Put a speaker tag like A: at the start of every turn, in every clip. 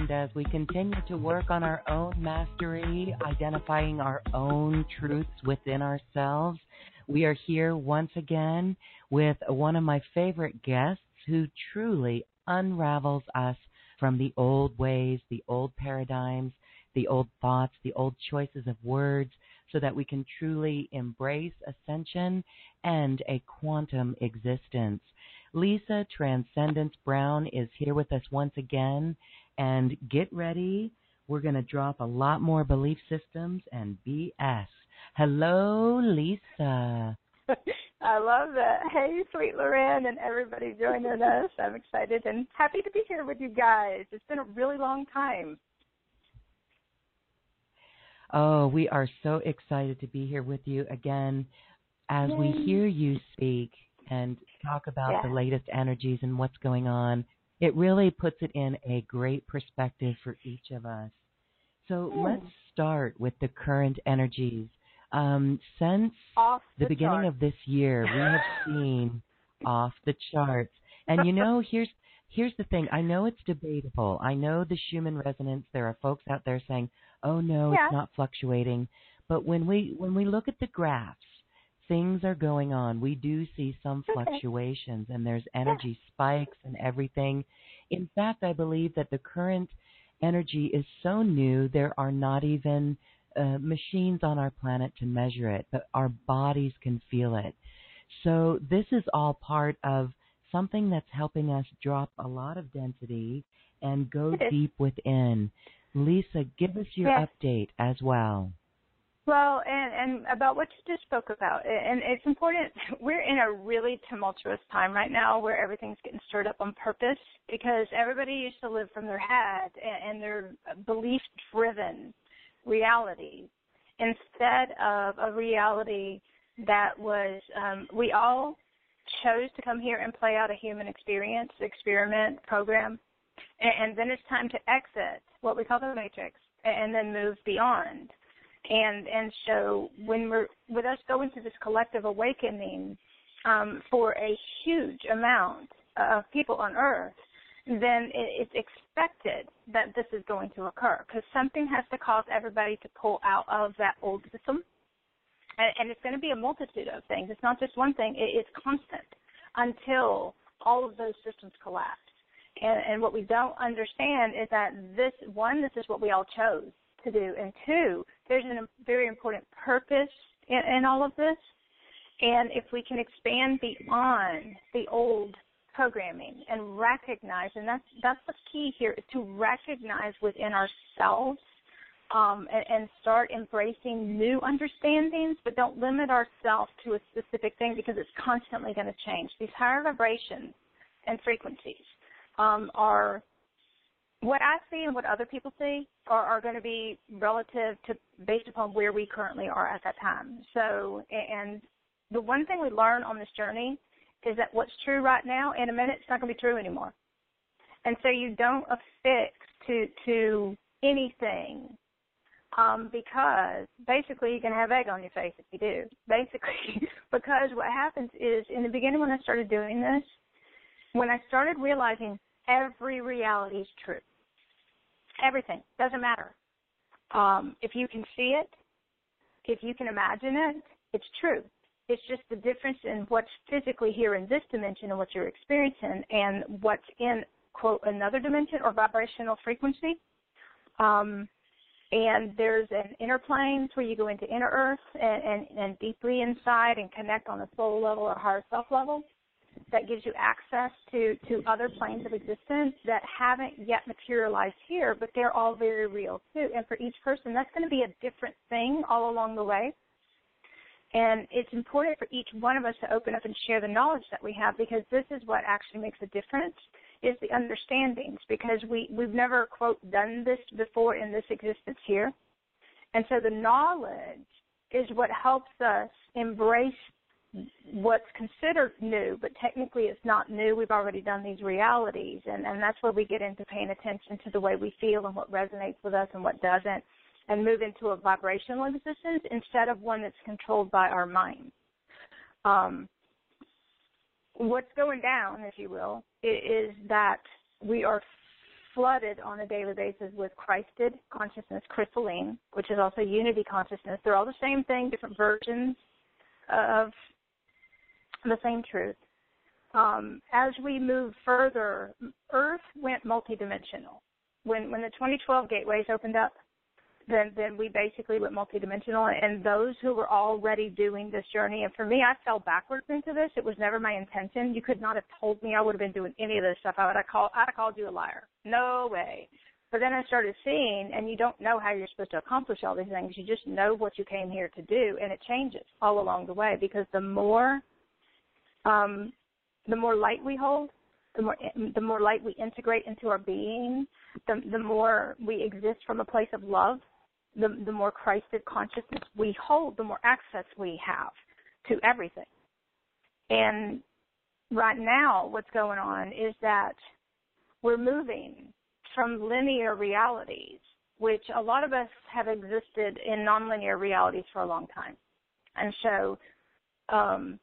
A: And as we continue to work on our own mastery, identifying our own truths within ourselves, we are here once again with one of my favorite guests who truly unravels us from the old ways, the old paradigms, the old thoughts, the old choices of words, so that we can truly embrace ascension and a quantum existence. Lisa Transcendence Brown is here with us once again, and get ready. We're going to drop a lot more belief systems and BS. Hello, Lisa.
B: I love that. Hey, sweet Loren, and everybody joining us. I'm excited and happy to be here with you guys. It's been a really long time.
A: Oh, we are so excited to be here with you again as Yay. we hear you speak and talk about yeah. the latest energies and what's going on it really puts it in a great perspective for each of us. So
B: mm.
A: let's start with the current energies. Um, since
B: the,
A: the, beginning
B: chart.
A: of this year, we have seen off the charts. And you know, here's here's the thing. I know it's debatable. I know the Schumann resonance. There are folks out there saying, "Oh no,
B: yeah.
A: it's not fluctuating." But when we when we look at the graphs, things are going on. We do see some fluctuations and there's energy spikes and everything. In fact, I believe that the current energy is so new, there are not even uh, machines on our planet to measure it, but our bodies can feel it. So, this is all part of something that's helping us drop a lot of density and go deep within. Lisa, give us your
B: yes.
A: update as well.
B: Well, and, and about what you just spoke about, and it's important. We're in a really tumultuous time right now where everything's getting stirred up on purpose because everybody used to live from their head and, and their belief-driven reality instead of a reality that was um, we all chose to come here and play out a human experience, experiment, program, and, and then it's time to exit what we call the matrix and then move beyond and and so when we're with us going through this collective awakening um, for a huge amount of people on Earth, then it, it's expected that this is going to occur because something has to cause everybody to pull out of that old system, and, and it's going to be a multitude of things. It's not just one thing; it, it's constant until all of those systems collapse. And, and what we don't understand is that this one, this is what we all chose to do, and two, there's a very important purpose in, in all of this. And if we can expand beyond the old programming and recognize, and that's that's the key here, is to recognize within ourselves um, and, and, start embracing new understandings, but don't limit ourselves to a specific thing because it's constantly going to change. These higher vibrations and frequencies um, are what I see and what other people see are, are going to be relative to based upon where we currently are at that time. So, and the one thing we learn on this journey is that what's true right now, in a minute, it's not going to be true anymore. And so you don't affix to to anything um, because basically you can have egg on your face if you do. Basically, because what happens is in the beginning when I started doing this, when I started realizing every reality is true, everything doesn't matter. Um, if you can see it, if you can imagine it, it's true. It's just the difference in what's physically here in this dimension and what you're experiencing and what's in, quote, another dimension or vibrational frequency. Um, and there's an inner planes where you go into inner earth and, and, and deeply inside and connect on a soul level or higher self level that gives you access to, to other planes of existence that haven't yet materialized here, but they're all very real too. And for each person, that's going to be a different thing all along the way. And it's important for each one of us to open up and share the knowledge that we have because this is what actually makes a difference is the understandings because we, we've never quote done this before in this existence here. And so the knowledge is what helps us embrace what's considered new, but technically it's not new. We've already done these realities and, and that's where we get into paying attention to the way we feel and what resonates with us and what doesn't and move into a vibrational existence instead of one that's controlled by our mind. Um, what's going down, if you will, is that we are flooded on a daily basis with Christed consciousness, crystalline, which is also unity consciousness. They're all the same thing, different versions of the same truth. Um, as we move further, Earth went multidimensional. When when the 2012 gateways opened up, then then we basically went multidimensional. And those who were already doing this journey, and for me, I fell backwards into this. It was never my intention. You could not have told me I would have been doing any of this stuff. I would have called I'd have called you a liar. No way. But then I started seeing, and you don't know how you're supposed to accomplish all these things. You just know what you came here to do, and it changes all along the way because the more, um, the more light we hold, the more the more light we integrate into our being, the the more we exist from a place of love the, the more Christed consciousness we hold, the more access we have to everything. And right now, what's going on is that we're moving from linear realities, which a lot of us have existed in nonlinear realities for a long time. And so, um,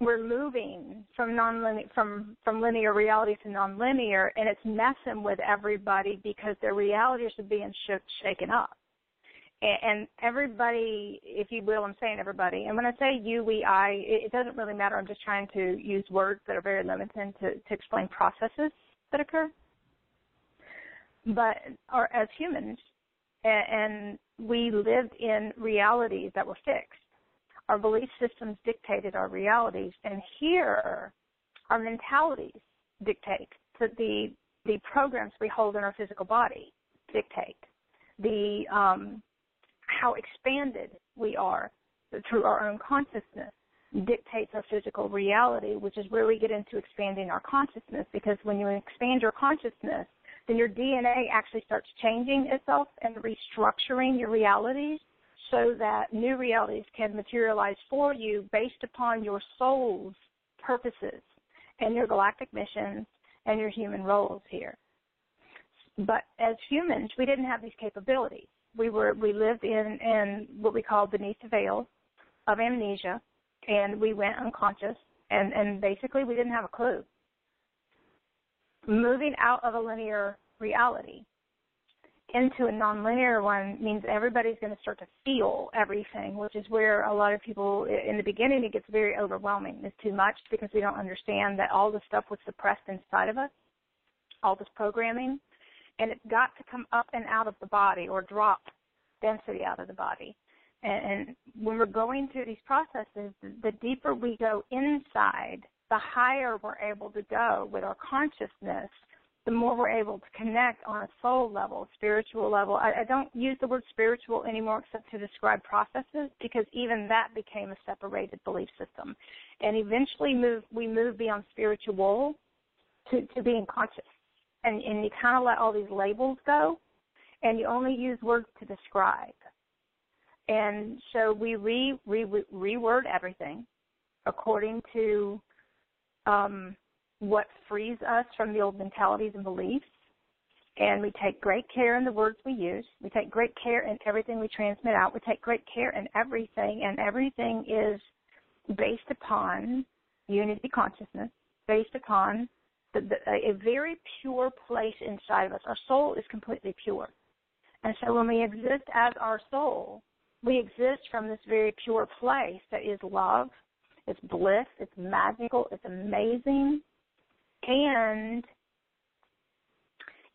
B: we're moving from nonlinear from from linear reality to nonlinear, and it's messing with everybody because their realities are being shook, shaken up and everybody, if you will, I'm saying everybody. And when I say you, we, I, it doesn't really matter. I'm just trying to use words that are very limited to, to explain processes that occur. But, as humans, and we lived in realities that were fixed. Our belief systems dictated our realities, and here, our mentalities dictate. The the programs we hold in our physical body dictate. The um, how expanded we are through our own consciousness dictates our physical reality, which is where we get into expanding our consciousness because when you expand your consciousness, then your DNA actually starts changing itself and restructuring your realities so that new realities can materialize for you based upon your soul's purposes and your galactic missions and your human roles here. But as humans, we didn't have these capabilities we were we lived in in what we call beneath the veil of amnesia, and we went unconscious, and and basically we didn't have a clue. Moving out of a linear reality into a nonlinear one means everybody's going to start to feel everything, which is where a lot of people in the beginning it gets very overwhelming. It's too much because we don't understand that all the stuff was suppressed inside of us, all this programming, and it's got to come up and out of the body or drop density out of the body. And, and when we're going through these processes, the deeper we go inside, the higher we're able to go with our consciousness, the more we're able to connect on a soul level, spiritual level. I, I don't use the word spiritual anymore except to describe processes because even that became a separated belief system. And eventually move, we move beyond spiritual to, to being conscious and, and you kind of let all these labels go and you only use words to describe. And so we re, re, reword everything according to um, what frees us from the old mentalities and beliefs. And we take great care in the words we use. We take great care in everything we transmit out. We take great care in everything, and everything is based upon unity consciousness, based upon the, the, a very pure place inside of us. Our soul is completely pure. And so when we exist as our soul, we exist from this very pure place that is love, it's bliss, it's magical, it's amazing, and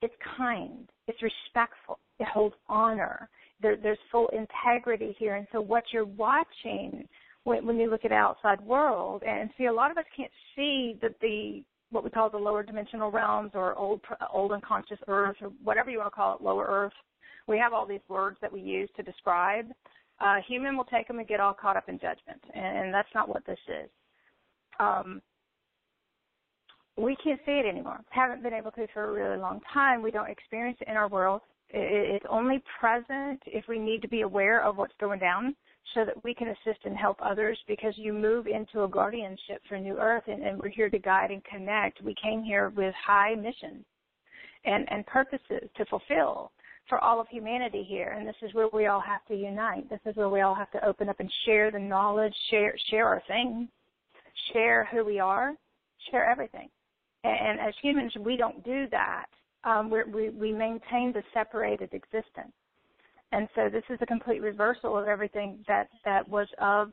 B: it's kind, it's respectful, it holds honor. There, there's full integrity here. And so what you're watching when, when you look at the outside world, and see, a lot of us can't see that the what we call the lower dimensional realms or old old unconscious earth or whatever you want to call it, lower earth. We have all these words that we use to describe. Uh, human will take them and get all caught up in judgment, and, and that's not what this is. Um, we can't see it anymore. Haven't been able to for a really long time. We don't experience it in our world. It's only present if we need to be aware of what's going down so that we can assist and help others because you move into a guardianship for New Earth and, and we're here to guide and connect. We came here with high missions and, and purposes to fulfill for all of humanity here. And this is where we all have to unite. This is where we all have to open up and share the knowledge, share share our thing, share who we are, share everything. And, as humans, we don't do that. Um, we we maintain the separated existence. And so this is a complete reversal of everything that, that was of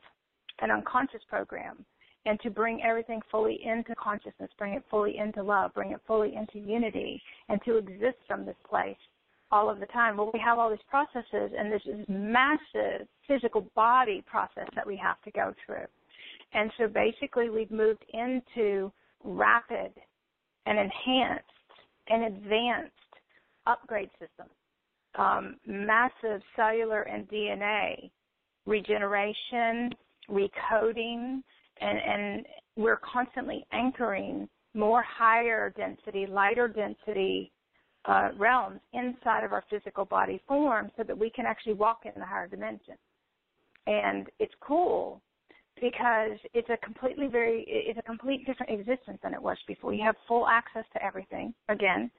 B: an unconscious program. And to bring everything fully into consciousness, bring it fully into love, bring it fully into unity, and to exist from this place all of the time. Well, we have all these processes, and this is massive physical body process that we have to go through. And so basically, we've moved into rapid and enhanced and advanced upgrade systems um, massive cellular and DNA regeneration, recoding, and, and we're constantly anchoring more higher density, lighter density uh, realms inside of our physical body form so that we can actually walk in the higher dimension. And it's cool because it's a completely very it's a complete different existence than it was before. You have full access to everything again,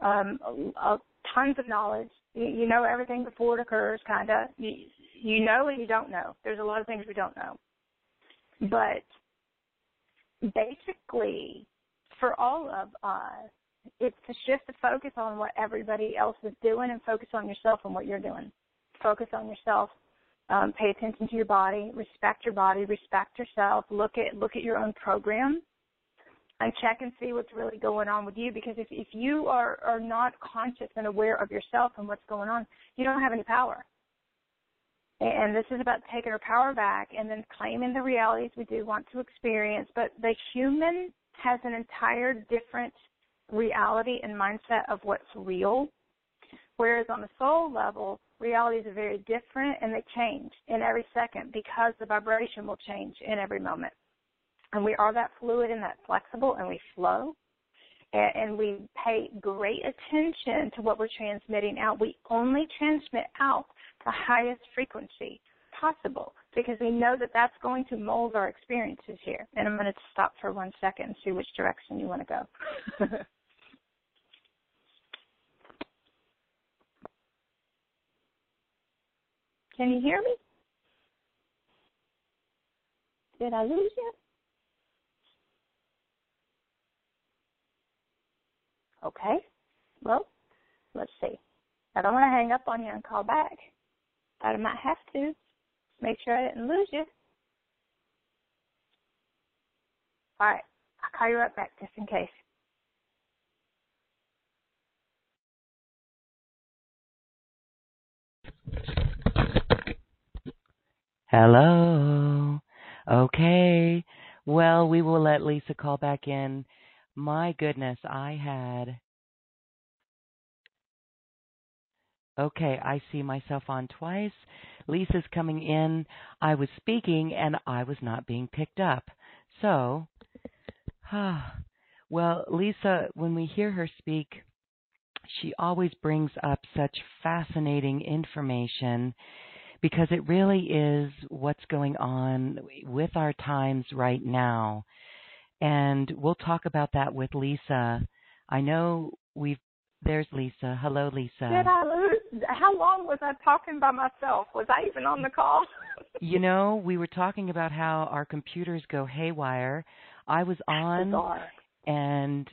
B: um, uh, tons of knowledge, you, you know everything before it occurs, kind of. You, you know and you don't know. There's a lot of things we don't know. But basically, for all of us, it's to shift the focus on what everybody else is doing and focus on yourself and what you're doing. Focus on yourself. Um, pay attention to your body. Respect your body. Respect yourself. Look at look at your own program and check and see what's really going on with you because if if you are are not conscious and aware of yourself and what's going on you don't have any power and this is about taking our power back and then claiming the realities we do want to experience but the human has an entire different reality and mindset of what's real whereas on the soul level realities are very different and they change in every second because the vibration will change in every moment and we are that fluid and that flexible and we flow and, and we pay great attention to what we're transmitting out. We only transmit out the highest frequency possible because we know that that's going to mold our experiences here. And I'm going to stop for one second and see which direction you want to go. Can you hear me? Did I lose you? Okay. Well, let's see. I don't want to hang up on you and call back, but I might have to. Make sure I didn't lose you. All right. I'll call you right back just in case.
A: Hello. Okay. Well, we will let Lisa call back in my goodness, I had. Okay, I see myself on twice. Lisa's coming in. I was speaking and I was not being picked up. So, well, Lisa, when we hear her speak, she always brings up such fascinating information because it really is what's going on with our times right now and we'll talk about that with Lisa. I know we've there's Lisa. Hello, Lisa.
B: Did I lose? How long was I talking by myself? Was I even on the call?
A: you know, we were talking about how our computers go haywire. I was on and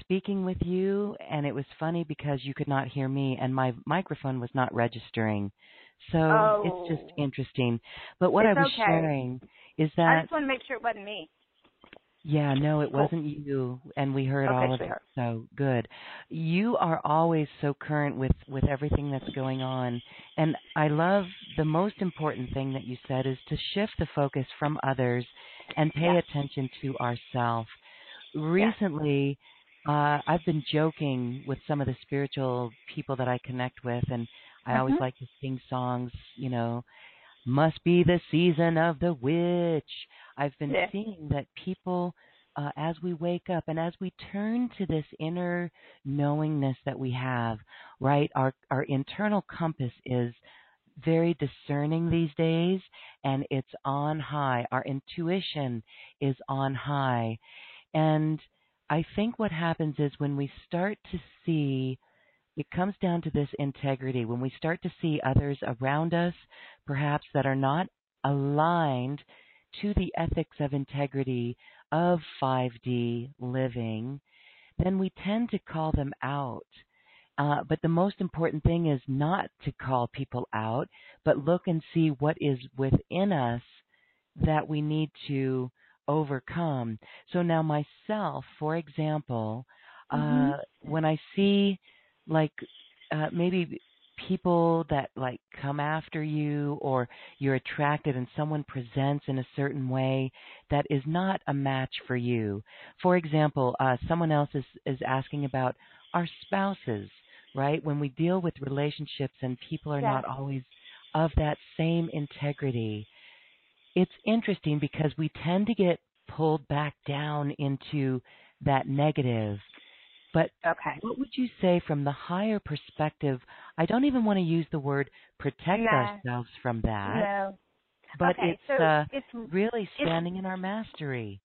A: speaking with you, and it was funny because you could not hear me, and my microphone was not registering. So
B: oh.
A: it's just interesting. But what
B: it's
A: I was
B: okay.
A: sharing is that
B: I just want to make sure it wasn't me.
A: Yeah, no, it wasn't you, and we heard
B: okay,
A: all of it. So good. You are always so current with with everything that's going on, and I love the most important thing that you said is to shift the focus from others and pay attention to ourselves. Recently, uh, I've been joking with some of the spiritual people that I connect with, and I
B: mm-hmm.
A: always like to sing songs, you know, must be the season of the witch. I've been
B: yeah.
A: seeing that people, uh, as we wake up and as we turn to this inner knowingness that we have, right? Our our internal compass is very discerning these days, and it's on high. Our intuition is on high, and I think what happens is when we start to see it comes down to this integrity. When we start to see others around us, perhaps that are not aligned to the ethics of integrity of 5D living, then we tend to call them out. Uh, but the most important thing is not to call people out, but look and see what is within us that we need to overcome. So now, myself, for example, uh,
B: mm-hmm.
A: when I see like uh, maybe people that like come after you or you're attracted and someone presents in a certain way that is not a match for you. For example, uh, someone else is, is asking about our spouses, right? When we deal with relationships and people are
B: yeah.
A: not always of that same integrity, it's interesting because we tend to get pulled back down into that negative but
B: okay.
A: what would you say from the higher perspective? I don't even want to use the word protect
B: no.
A: ourselves from that.
B: No.
A: But
B: okay,
A: it's
B: so
A: uh,
B: it's
A: really standing
B: it's,
A: in our mastery.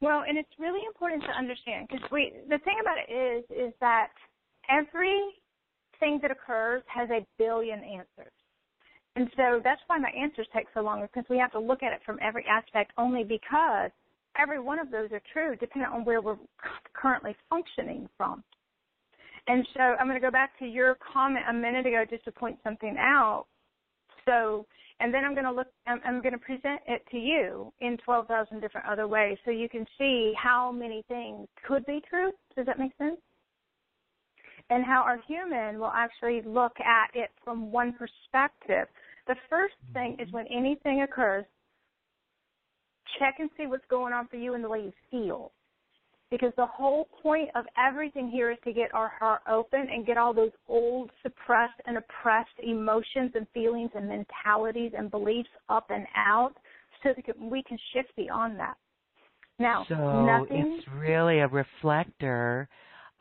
B: Well, and it's really important to understand because we the thing about it is is that every thing that occurs has a billion answers. And so that's why my answers take so long because we have to look at it from every aspect only because every one of those are true depending on where we're currently functioning from. And so I'm going to go back to your comment a minute ago just to point something out. So, and then I'm going to look, I'm, going to present it to you in 12,000 different other ways so you can see how many things could be true. Does that make sense? And how our human will actually look at it from one perspective. The first thing is when anything occurs, check and see what's going on for you and the way you feel. Because the whole point of everything here is to get our heart open and get all those old, suppressed, and oppressed emotions and feelings and mentalities and beliefs up and out so that we can shift beyond that. Now,
A: so
B: nothing,
A: it's really a reflector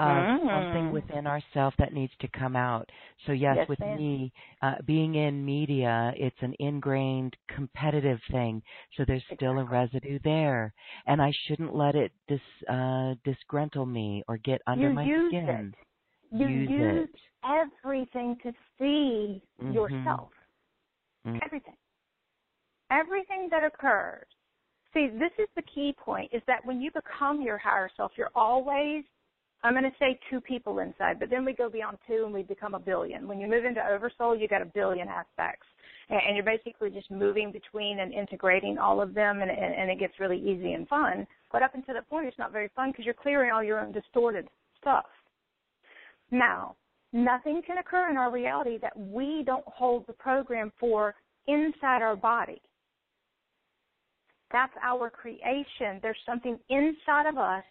A: of
B: mm-hmm.
A: something within ourselves that needs to come out. So yes,
B: yes
A: with
B: ma'am.
A: me uh, being in media, it's an ingrained competitive thing. So there's still a residue there, and I shouldn't let it dis uh, disgruntle me or get under
B: you
A: my
B: use
A: skin.
B: It. You
A: use,
B: use
A: it.
B: everything to see
A: mm-hmm.
B: yourself.
A: Mm-hmm.
B: Everything. Everything that occurs. See, this is the key point is that when you become your higher self, you're always I'm going to say two people inside, but then we go beyond two and we become a billion. When you move into oversoul, you got a billion aspects, and you're basically just moving between and integrating all of them, and, and, it gets really easy and fun. But up until that point, it's not very fun because you're clearing all your own distorted stuff. Now, nothing can occur in our reality that we don't hold the program for inside our body. That's our creation. There's something inside of us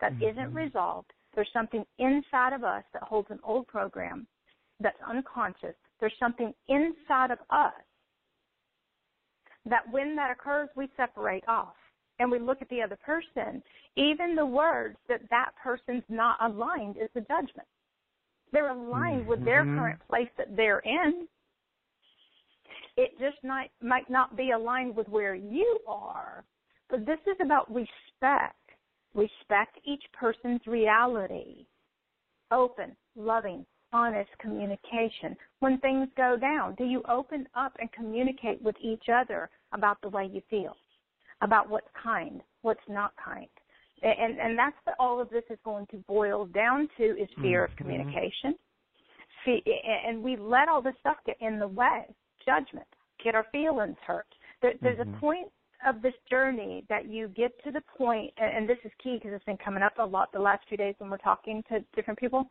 B: that
A: mm-hmm.
B: not resolved there's something inside of us that holds an old program that's unconscious. There's something inside of us that when that occurs, we separate off and we look at the other person. Even the words that that person's not aligned is a judgment. They're aligned
A: mm-hmm.
B: with their mm-hmm. current place that they're in. It just might, might not be aligned with where you are. But this is about respect respect each person's reality, open, loving, honest communication. When things go down, do you open up and communicate with each other about the way you feel, about what's kind, what's not kind? And and that's what all of this is going to boil down to is fear mm-hmm. of communication. See, And we let all this stuff get in the way, judgment, get our feelings hurt. There, there's mm-hmm. a point of this journey that you get to the point, and this is key because it's been coming up a lot the last few days when we're talking to different people.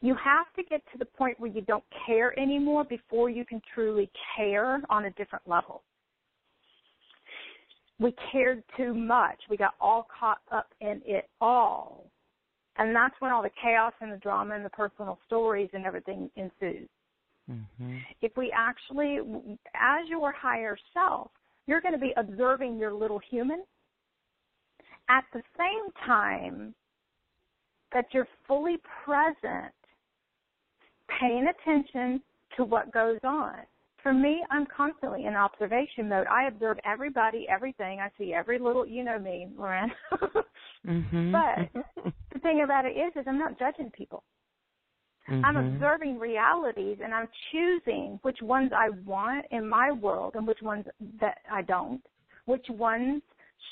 B: You have to get to the point where you don't care anymore before you can truly care on a different level. We cared too much. We got all caught up in it all. And that's when all the chaos and the drama and the personal stories and everything ensues. Mm-hmm. If we actually, as your higher self, you're going to be observing your little human at the same time that you're fully present, paying attention to what goes on. For me, I'm constantly in observation mode. I observe everybody, everything. I see every little, you know me, Loren. mm-hmm. But the thing about it is, is I'm not judging people. Mm-hmm. I'm observing realities and I'm choosing which ones I want in my world and which ones that I don't. Which ones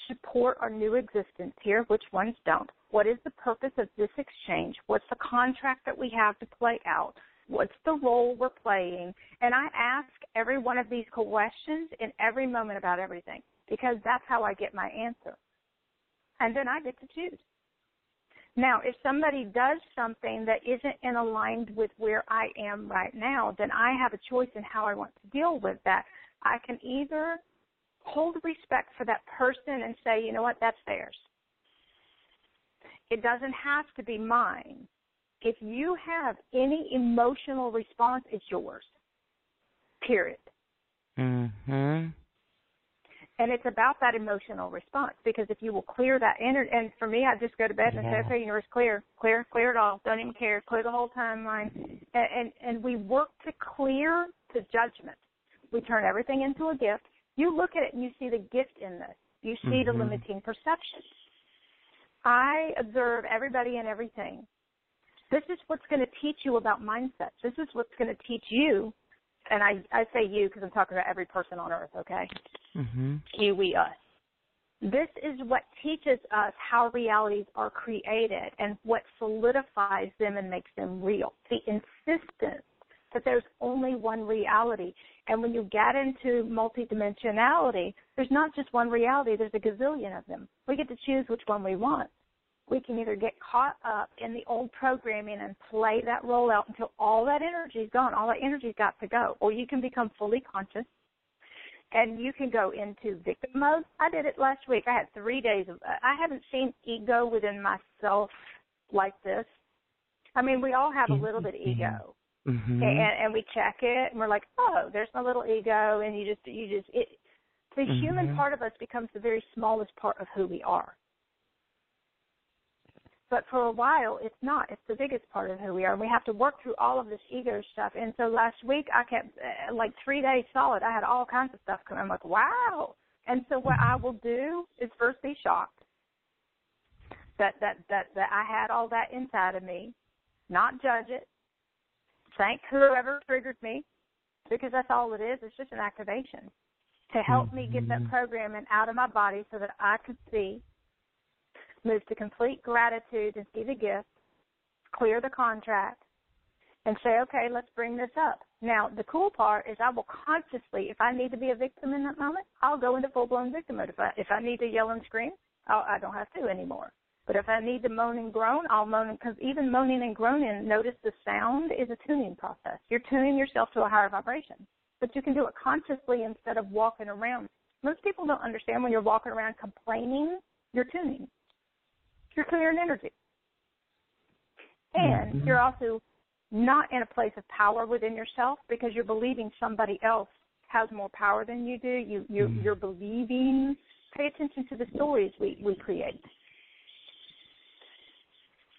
B: support our new existence here, which ones don't. What is the purpose of this exchange? What's the contract that we have to play out? What's the role we're playing? And I ask every one of these questions in every moment about everything because that's how I get my answer. And then I get to choose. Now, if somebody does something that isn't in aligned with where I am right now, then I have a choice in how I want to deal with that. I can either hold respect for that person and say, you know what, that's theirs. It doesn't have to be mine. If you have any emotional response, it's yours. Period.
A: Mhm
B: and it's about that emotional response because if you will clear that energy and for me i just go to bed yeah. and say okay universe clear clear clear it all. Don't even care. Clear the whole timeline. And, and and we work to clear the judgment. We turn everything into a gift. You look at it and you see the gift in this. You see mm-hmm. the limiting perception. i observe everybody and everything. This is what's going to teach you about mindsets this is what's going to teach you and I, I say you because I'm talking about every person on earth, okay?
A: Mm-hmm.
B: You, we, us. This is what teaches us how realities are created and what solidifies them and makes them real. The insistence that there's only one reality. And when you get into multidimensionality, there's not just one reality, there's a gazillion of them. We get to choose which one we want we can either get caught up in the old programming and play that role out until all that energy is gone, all that energy's got to go, or you can become fully conscious and you can go into victim mode. I did it last week. I had three days of. I haven't seen ego within myself like this. I mean, we all have a little bit of mm-hmm. ego, mm-hmm. and, and we check it, and we're like, oh, there's my little ego, and you just, you just, it. The mm-hmm. human part of us becomes the very smallest part of who we are. But for a while, it's not. It's the biggest part of who we are. And we have to work through all of this ego stuff. And so last week, I kept, uh, like three days solid, I had all kinds of stuff coming. I'm like, wow. And so what I will do is first be shocked that, that, that, that I had all that inside of me, not judge it, thank whoever triggered me, because that's all it is. It's just an activation to help me get that mm-hmm. programming out of my body so that I could see move to complete gratitude and see the gift, clear the contract, and say, okay, let's bring this up. Now, the cool part is I will consciously, if I need to be a victim in that moment, I'll go into full blown victim mode. If I if I need to yell and scream, I'll, I don't have to anymore. But if I need to moan and groan, I'll moan because even moaning and groaning, notice the sound is a tuning process. You're tuning yourself to a higher vibration, but you can do it consciously instead of walking around. Most people don't understand when you're walking around complaining, you're tuning you're clearing energy. And mm-hmm. you're also not in a place of power within yourself because you're believing somebody else has more power than you do. You you're, mm-hmm. you're believing. Pay attention to the stories we we create.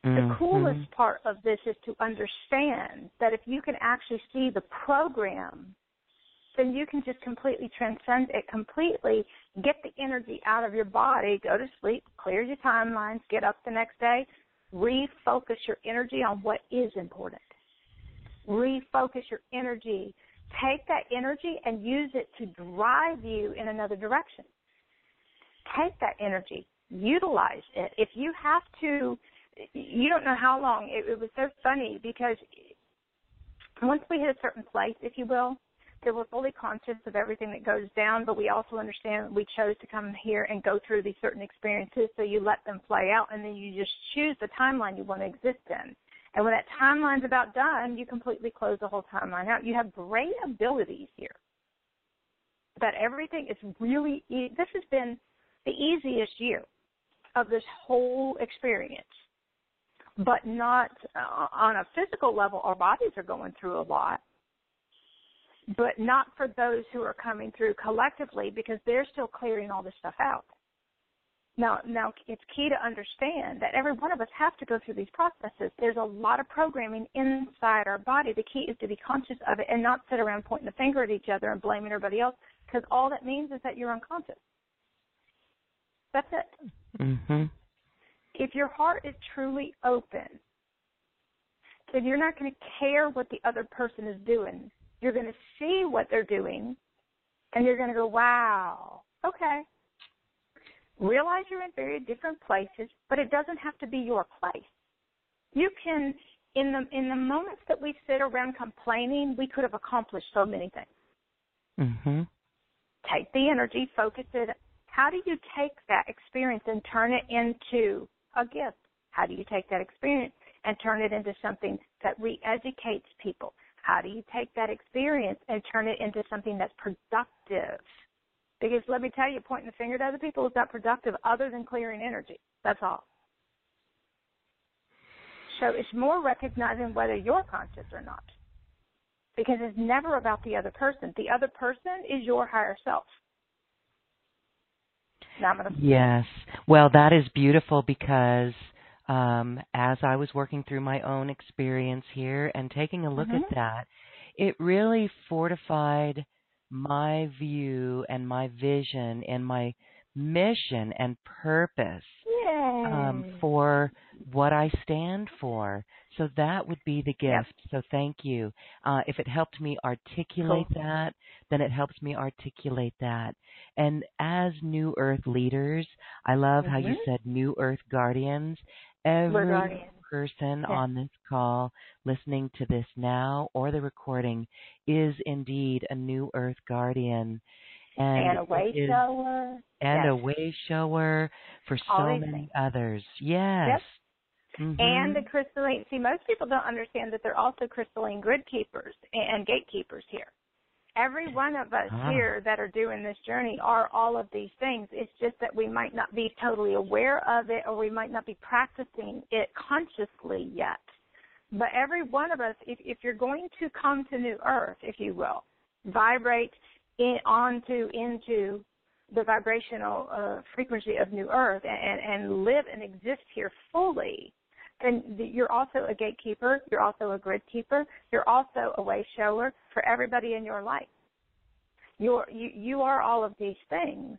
B: Mm-hmm. The coolest part of this is to understand that if you can actually see the program then you can just completely transcend it completely, get the energy out of your body, go to sleep, clear your timelines, get up the next day, refocus your energy on what is important. Refocus your energy. Take that energy and use it to drive you in another direction. Take that energy, utilize it. If you have to, you don't know how long. It, it was so funny because once we hit a certain place, if you will, that we're fully conscious of everything that goes down, but we also understand we chose to come here and go through these certain experiences, so you let them play out, and then you just choose the timeline you want to exist in. And when that timeline's about done, you completely close the whole timeline out. You have great abilities here. That everything is really, e- this has been the easiest year of this whole experience. But not uh, on a physical level, our bodies are going through a lot but not for those who are coming through collectively because they're still clearing all this stuff out. Now, now it's key to understand that every one of us have to go through these processes. There's a lot of programming inside our body. The key is to be conscious of it and not sit around pointing the finger at each other and blaming everybody else because all that means is that you're unconscious. That's it.
A: Mm-hmm.
B: If your heart is truly open, then you're not going to care what the other person is doing you're going to see what they're doing, and you're going to go, wow, okay. Realize you're in very different places, but it doesn't have to be your place. You can, in the in the moments that we sit around complaining, we could have accomplished so many things.
A: Mm-hmm.
B: Take the energy, focus it. How do you take that experience and turn it into a gift? How do you take that experience and turn it into something that re-educates people, how do you take that experience and turn it into something that's productive? Because let me tell you, pointing the finger at other people is not productive other than clearing energy. That's all. So it's more recognizing whether you're conscious or not. Because it's never about the other person. The other person is your higher self.
A: Yes. Well, that is beautiful because um, as I was working through my own experience here and taking a look
B: mm-hmm.
A: at that, it really fortified my view and my vision and my mission and purpose um, for what I stand for. So that would be the gift. So thank you. Uh, if it helped me articulate
B: cool.
A: that, then it helps me articulate that. And as New Earth leaders, I love
B: mm-hmm.
A: how you
B: Mm-hmm.
A: said New Earth Guardians. Every person
B: yeah.
A: on this call listening to this now or the recording is indeed a New Earth Guardian. And,
B: and a way
A: is,
B: shower.
A: And
B: yes.
A: a way shower for so many
B: things.
A: others. Yes.
B: Yep.
A: Mm-hmm.
B: And the crystalline. See, most people don't understand that they're also crystalline grid keepers and gatekeepers here. Every one of us
A: ah.
B: here that are doing this journey are all of these things. It's just that we might not be totally aware of it or we might not be practicing it consciously yet. But every one of us, if, if you're going to come to New Earth, if you will, vibrate in, onto, into the vibrational uh, frequency of New Earth and, and live and exist here fully, then you're also a gatekeeper, you're also a grid keeper, you're also a way shower for everybody in your life. You're, you, you are all of these things.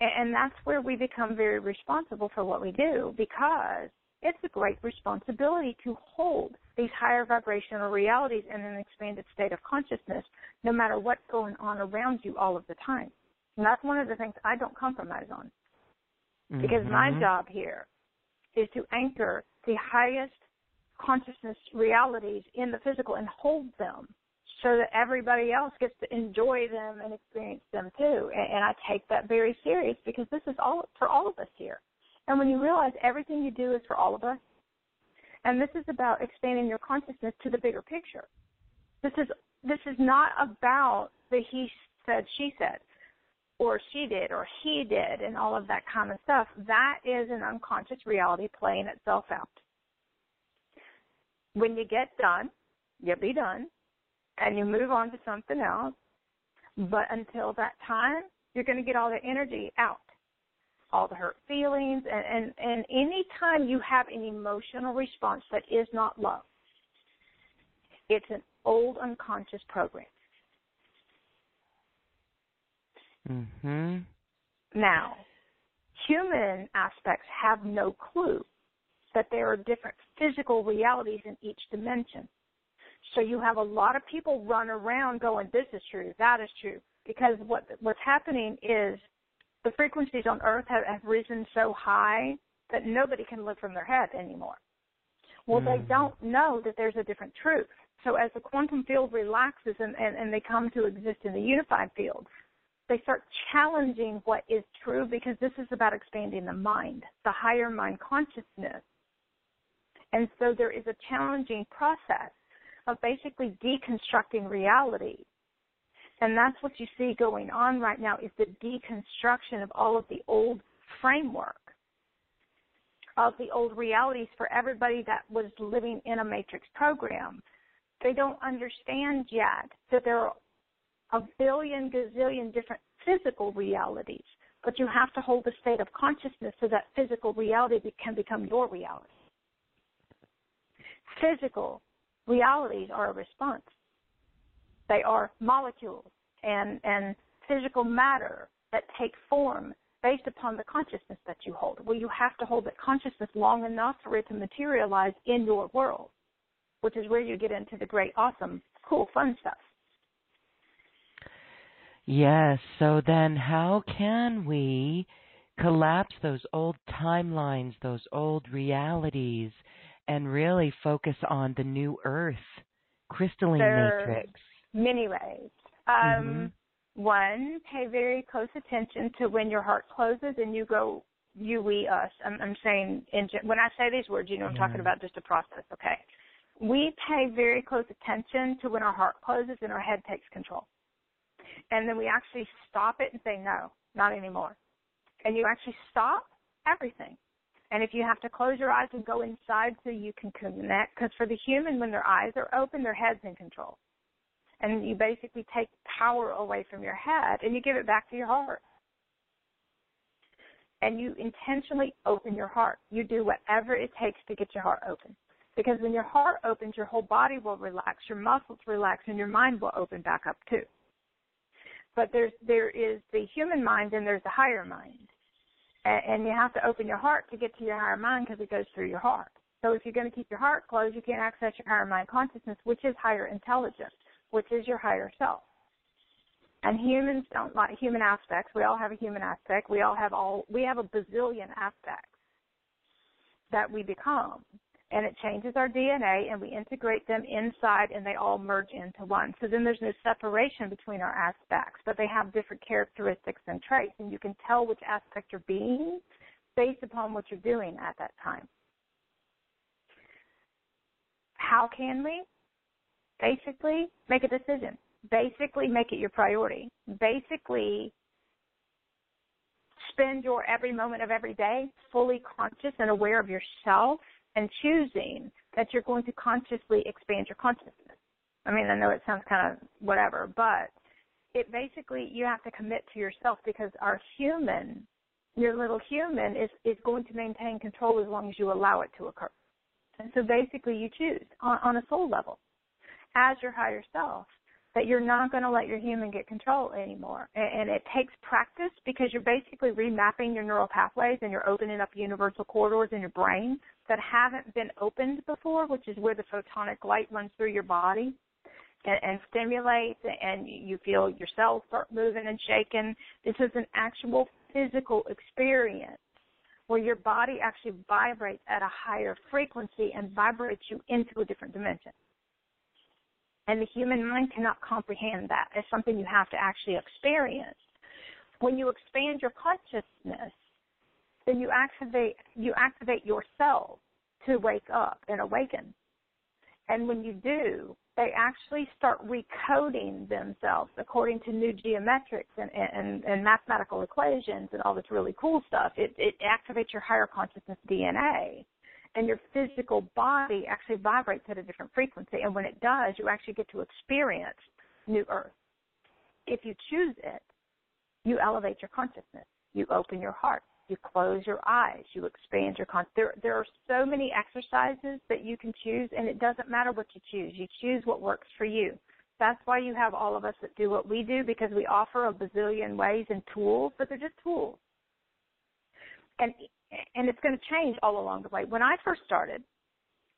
B: And, and that's where we become very responsible for what we do because it's a great responsibility to hold these higher vibrational realities in an expanded state of consciousness no matter what's going on around you all of the time. And that's one of the things I don't compromise on. Because
A: mm-hmm.
B: my job here is to anchor the highest consciousness realities in the physical and hold them so that everybody else gets to enjoy them and experience them too. And, and I take that very serious because this is all for all of us here. And when you realize everything you do is for all of us, and this is about expanding your consciousness to the bigger picture. This is this is not about the he said, she said, or she did, or he did, and all of that of stuff. That is an unconscious reality playing itself out. When you get done, you'll be done, and you move on to something else. But until that time, you're going to get all the energy out all the hurt feelings, and, and, and any time you have an emotional response that is not love, it's an old unconscious program.
A: Mhm.
B: Now, human aspects have no clue that there are different physical realities in each dimension. So you have a lot of people run around going, "This is true, that is true," because what what's happening is the frequencies on Earth have, have risen so high that nobody can live from their head anymore. Well, mm. they don't know that there's a different truth. So as the quantum field relaxes and, and, and they come to exist in the unified field, they start challenging what is true because this is about expanding the mind, the higher mind consciousness. And so there is a challenging process of basically deconstructing reality. And that's what you see going on right now is the deconstruction of all of the old framework of the old realities for everybody that was living in a matrix program. They don't understand yet that there are a billion gazillion different physical realities, but you have to hold a state of consciousness so that physical reality can become your reality. Physical realities are a response. They are molecules and, and physical matter that take form based upon the consciousness that you hold. Well, you have to hold that consciousness long enough for it to materialize in your world, which is where you get into the great, awesome, cool, fun stuff.
A: Yes. So then, how can we collapse those old timelines, those old realities, and really focus on the new Earth, crystalline matrix?
B: Many ways. Um, mm-hmm. One, pay very close attention to when your heart closes and you go you, we, us. I'm, I'm saying in, when I say these words, you know, I'm talking about just a process. Okay, we pay very close attention to when our heart closes and our head takes control, and then we actually stop it and say no, not anymore, and you actually stop everything. And if you have to close your eyes and go inside so you can connect, because for the human, when their eyes are open, their head's in control and you basically take power away from your head and you give it back to your heart. And you intentionally open your heart. You do whatever it takes to get your heart open. Because when your heart opens, your whole body will relax, your muscles relax, and your mind will open back up too. But there's there is the human mind and there's the higher mind, and, and you have to open your heart to get to your higher mind because it goes through your heart. So if you're going to keep your heart closed, you can't access your higher mind consciousness, which is higher intelligence which is your higher self. And humans don't like human aspects. We all have a human aspect. We all have all we have a bazillion aspects that we become. And it changes our DNA and we integrate them inside and they all merge into one. So then there's no separation between our aspects, but they have different characteristics and traits and you can tell which aspect you're being based upon what you're doing at that time. How can we? basically make a decision. Basically make it your priority. Basically spend your every moment of every day fully conscious and aware of yourself and choosing that you're going to consciously expand your consciousness. I mean, I know it sounds kind of whatever, but it basically you have to commit to yourself because our human, your little human is is going to maintain control as long as you allow it to occur. And so basically you choose on, on a soul level as your higher self that you're not going to let your human get control anymore. And, it takes practice because you're basically remapping your neural pathways and you're opening up universal corridors in your brain that haven't been opened before, which is where the photonic light runs through your body and, and stimulates and you feel your cells start moving and shaking. This is an actual physical experience where your body actually vibrates at a higher frequency and vibrates you into a different dimension. And the human mind cannot comprehend that. It's something you have to actually experience. When you expand your consciousness, then you activate you activate your cells to wake up and awaken. And when you do, they actually start recoding themselves according to new geometrics and, and, and mathematical equations and all this really cool stuff. It, it activates your higher consciousness DNA and your physical body actually vibrates at a different frequency. And when it does, you actually get to experience new earth. If you choose it, you elevate your consciousness. You open your heart. You close your eyes. You expand your consciousness. There, there are so many exercises that you can choose, and it doesn't matter what you choose. You choose what works for you. That's why you have all of us that do what we do because we offer a bazillion ways and tools, but they're just tools. And and it's going to change all along the way. When I first started,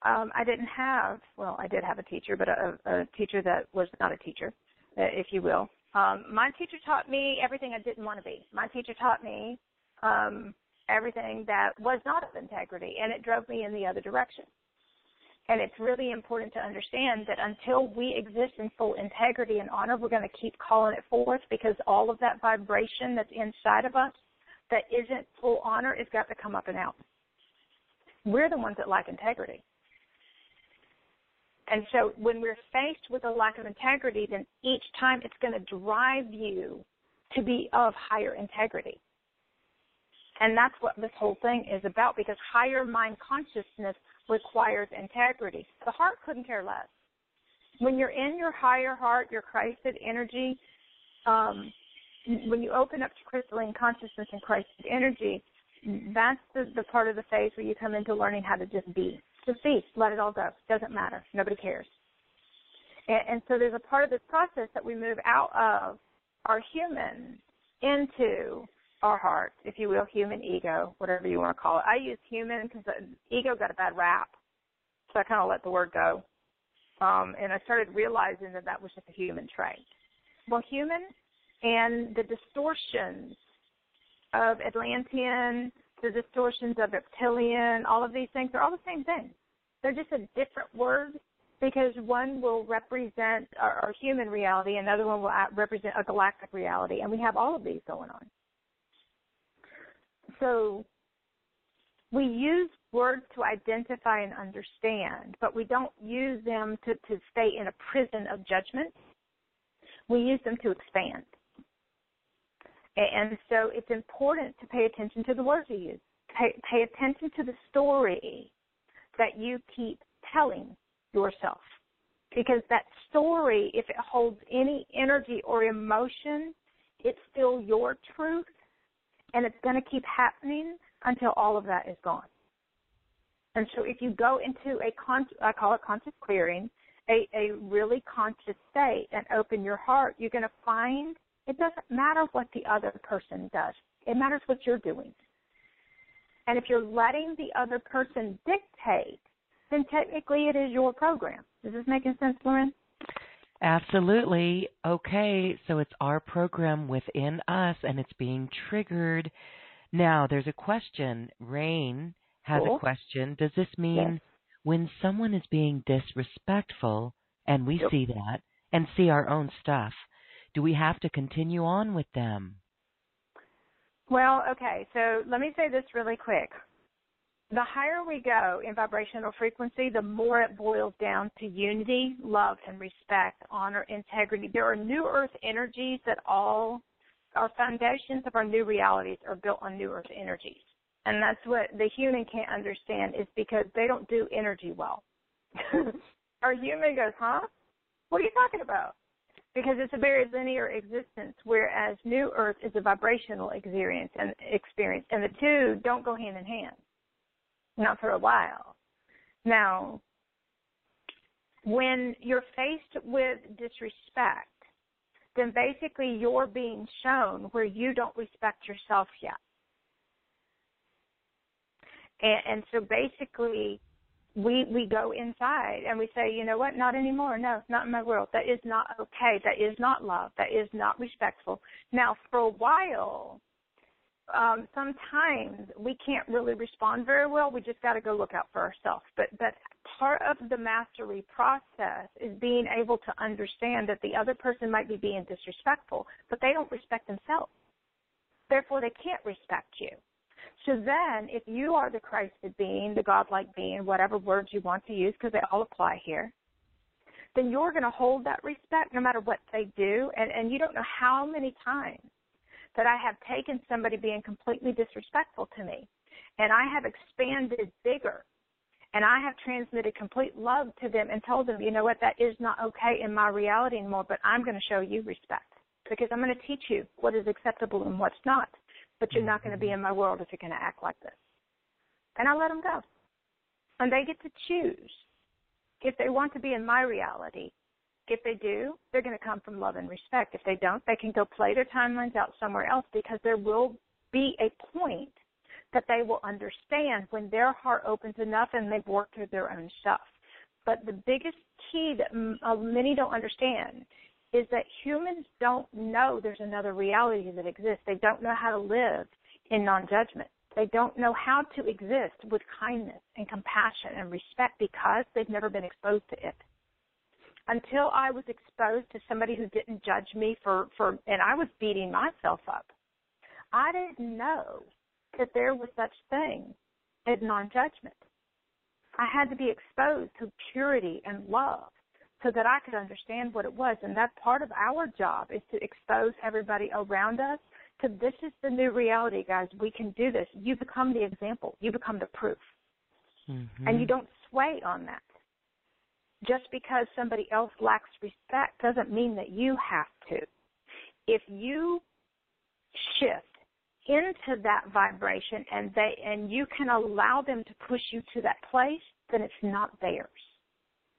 B: um, I didn't have well, I did have a teacher, but a, a teacher that was not a teacher, uh, if you will. Um, my teacher taught me everything I didn't want to be. My teacher taught me um, everything that was not of integrity, and it drove me in the other direction. And it's really important to understand that until we exist in full integrity and honor, we're going to keep calling it forth because all of that vibration that's inside of us that isn't full honor has got to come up and out. We're the ones that lack integrity. And so when we're faced with a lack of integrity, then each time it's going to drive you to be of higher integrity. And that's what this whole thing is about because higher mind consciousness requires integrity. The heart couldn't care less. When you're in your higher heart, your Christed energy, um, when you open up to crystalline consciousness and Christed energy, that's the, the part of the phase where you come into learning how to just be. Just be. Let it all go. Doesn't matter. Nobody cares. And, and so there's a part of this process that we move out of our human into our heart, if you will, human ego, whatever you want to call it. I use human because ego got a bad rap, so I kind of let the word go. Um, and I started realizing that that was just a human trait. Well, human and the distortions of Atlantean, the distortions of reptilian, all of these things—they're all the same thing. They're just a different word because one will represent our, our human reality, another one will represent a galactic reality, and we have all of these going on so we use words to identify and understand, but we don't use them to, to stay in a prison of judgment. We use them to expand. And so it's important to pay attention to the words you use. Pay, pay attention to the story that you keep telling yourself. Because that story, if it holds any energy or emotion, it's still your truth and it's going to keep happening until all of that is gone. And so if you go into a con- I call it conscious clearing, a, a really conscious state and open your heart, you're going to find it doesn't matter what the other person does. It matters what you're doing. And if you're letting the other person dictate, then technically it is your program. Is this making sense, Lauren?
A: Absolutely. Okay, so it's our program within us and it's being triggered. Now, there's a question. Rain has cool. a question. Does this mean yes. when someone is being disrespectful and we yep. see that and see our own stuff, do we have to continue on with them?
B: Well, okay, so let me say this really quick the higher we go in vibrational frequency, the more it boils down to unity, love, and respect, honor, integrity. There are new earth energies that all our foundations of our new realities are built on new earth energies. And that's what the human can't understand is because they don't do energy well. our human goes, huh? What are you talking about? Because it's a very linear existence, whereas new earth is a vibrational experience and experience, and the two don't go hand in hand not for a while. Now, when you're faced with disrespect, then basically you're being shown where you don't respect yourself yet. And, and so basically, we we go inside and we say, you know what, not anymore. No, not in my world. That is not okay. That is not love. That is not respectful. Now, for a while, um, sometimes we can't really respond very well. We just got to go look out for ourselves. But but part of the mastery process is being able to understand that the other person might be being disrespectful, but they don't respect themselves. Therefore, they can't respect you. So then, if you are the Christed being, the godlike being, whatever words you want to use, because they all apply here, then you're going to hold that respect no matter what they do. And, and you don't know how many times that I have taken somebody being completely disrespectful to me and I have expanded bigger and I have transmitted complete love to them and told them, you know what, that is not okay in my reality anymore, but I'm going to show you respect because I'm going to teach you what is acceptable and what's not. But you're not going to be mm-hmm. in my world if you're going to act like this. And I let them go. And they get to choose if they want to be in my reality if they do, they're going to come from love and respect. If they don't, they can go play their timelines out somewhere else because there will be a point that they will understand when their heart opens enough and they've worked through their own stuff. But the biggest key that uh, many don't understand is that humans don't know there's another reality that exists. They don't know how to live in non judgment. They don't know how to exist with kindness and compassion and respect because they've never been exposed to it. Until I was exposed to somebody who didn't judge me for, for and I was beating myself up. I didn't know that there was such thing as non judgment. I had to be exposed to purity and love so that I could understand what it was. And that part of our job is to expose everybody around us to this is the new reality, guys. We can do this. You become the example. You become the proof.
A: Mm-hmm.
B: And you don't sway on that. Just because somebody else lacks respect doesn't mean that you have to. If you shift into that vibration and they and you can allow them to push you to that place, then it's not theirs.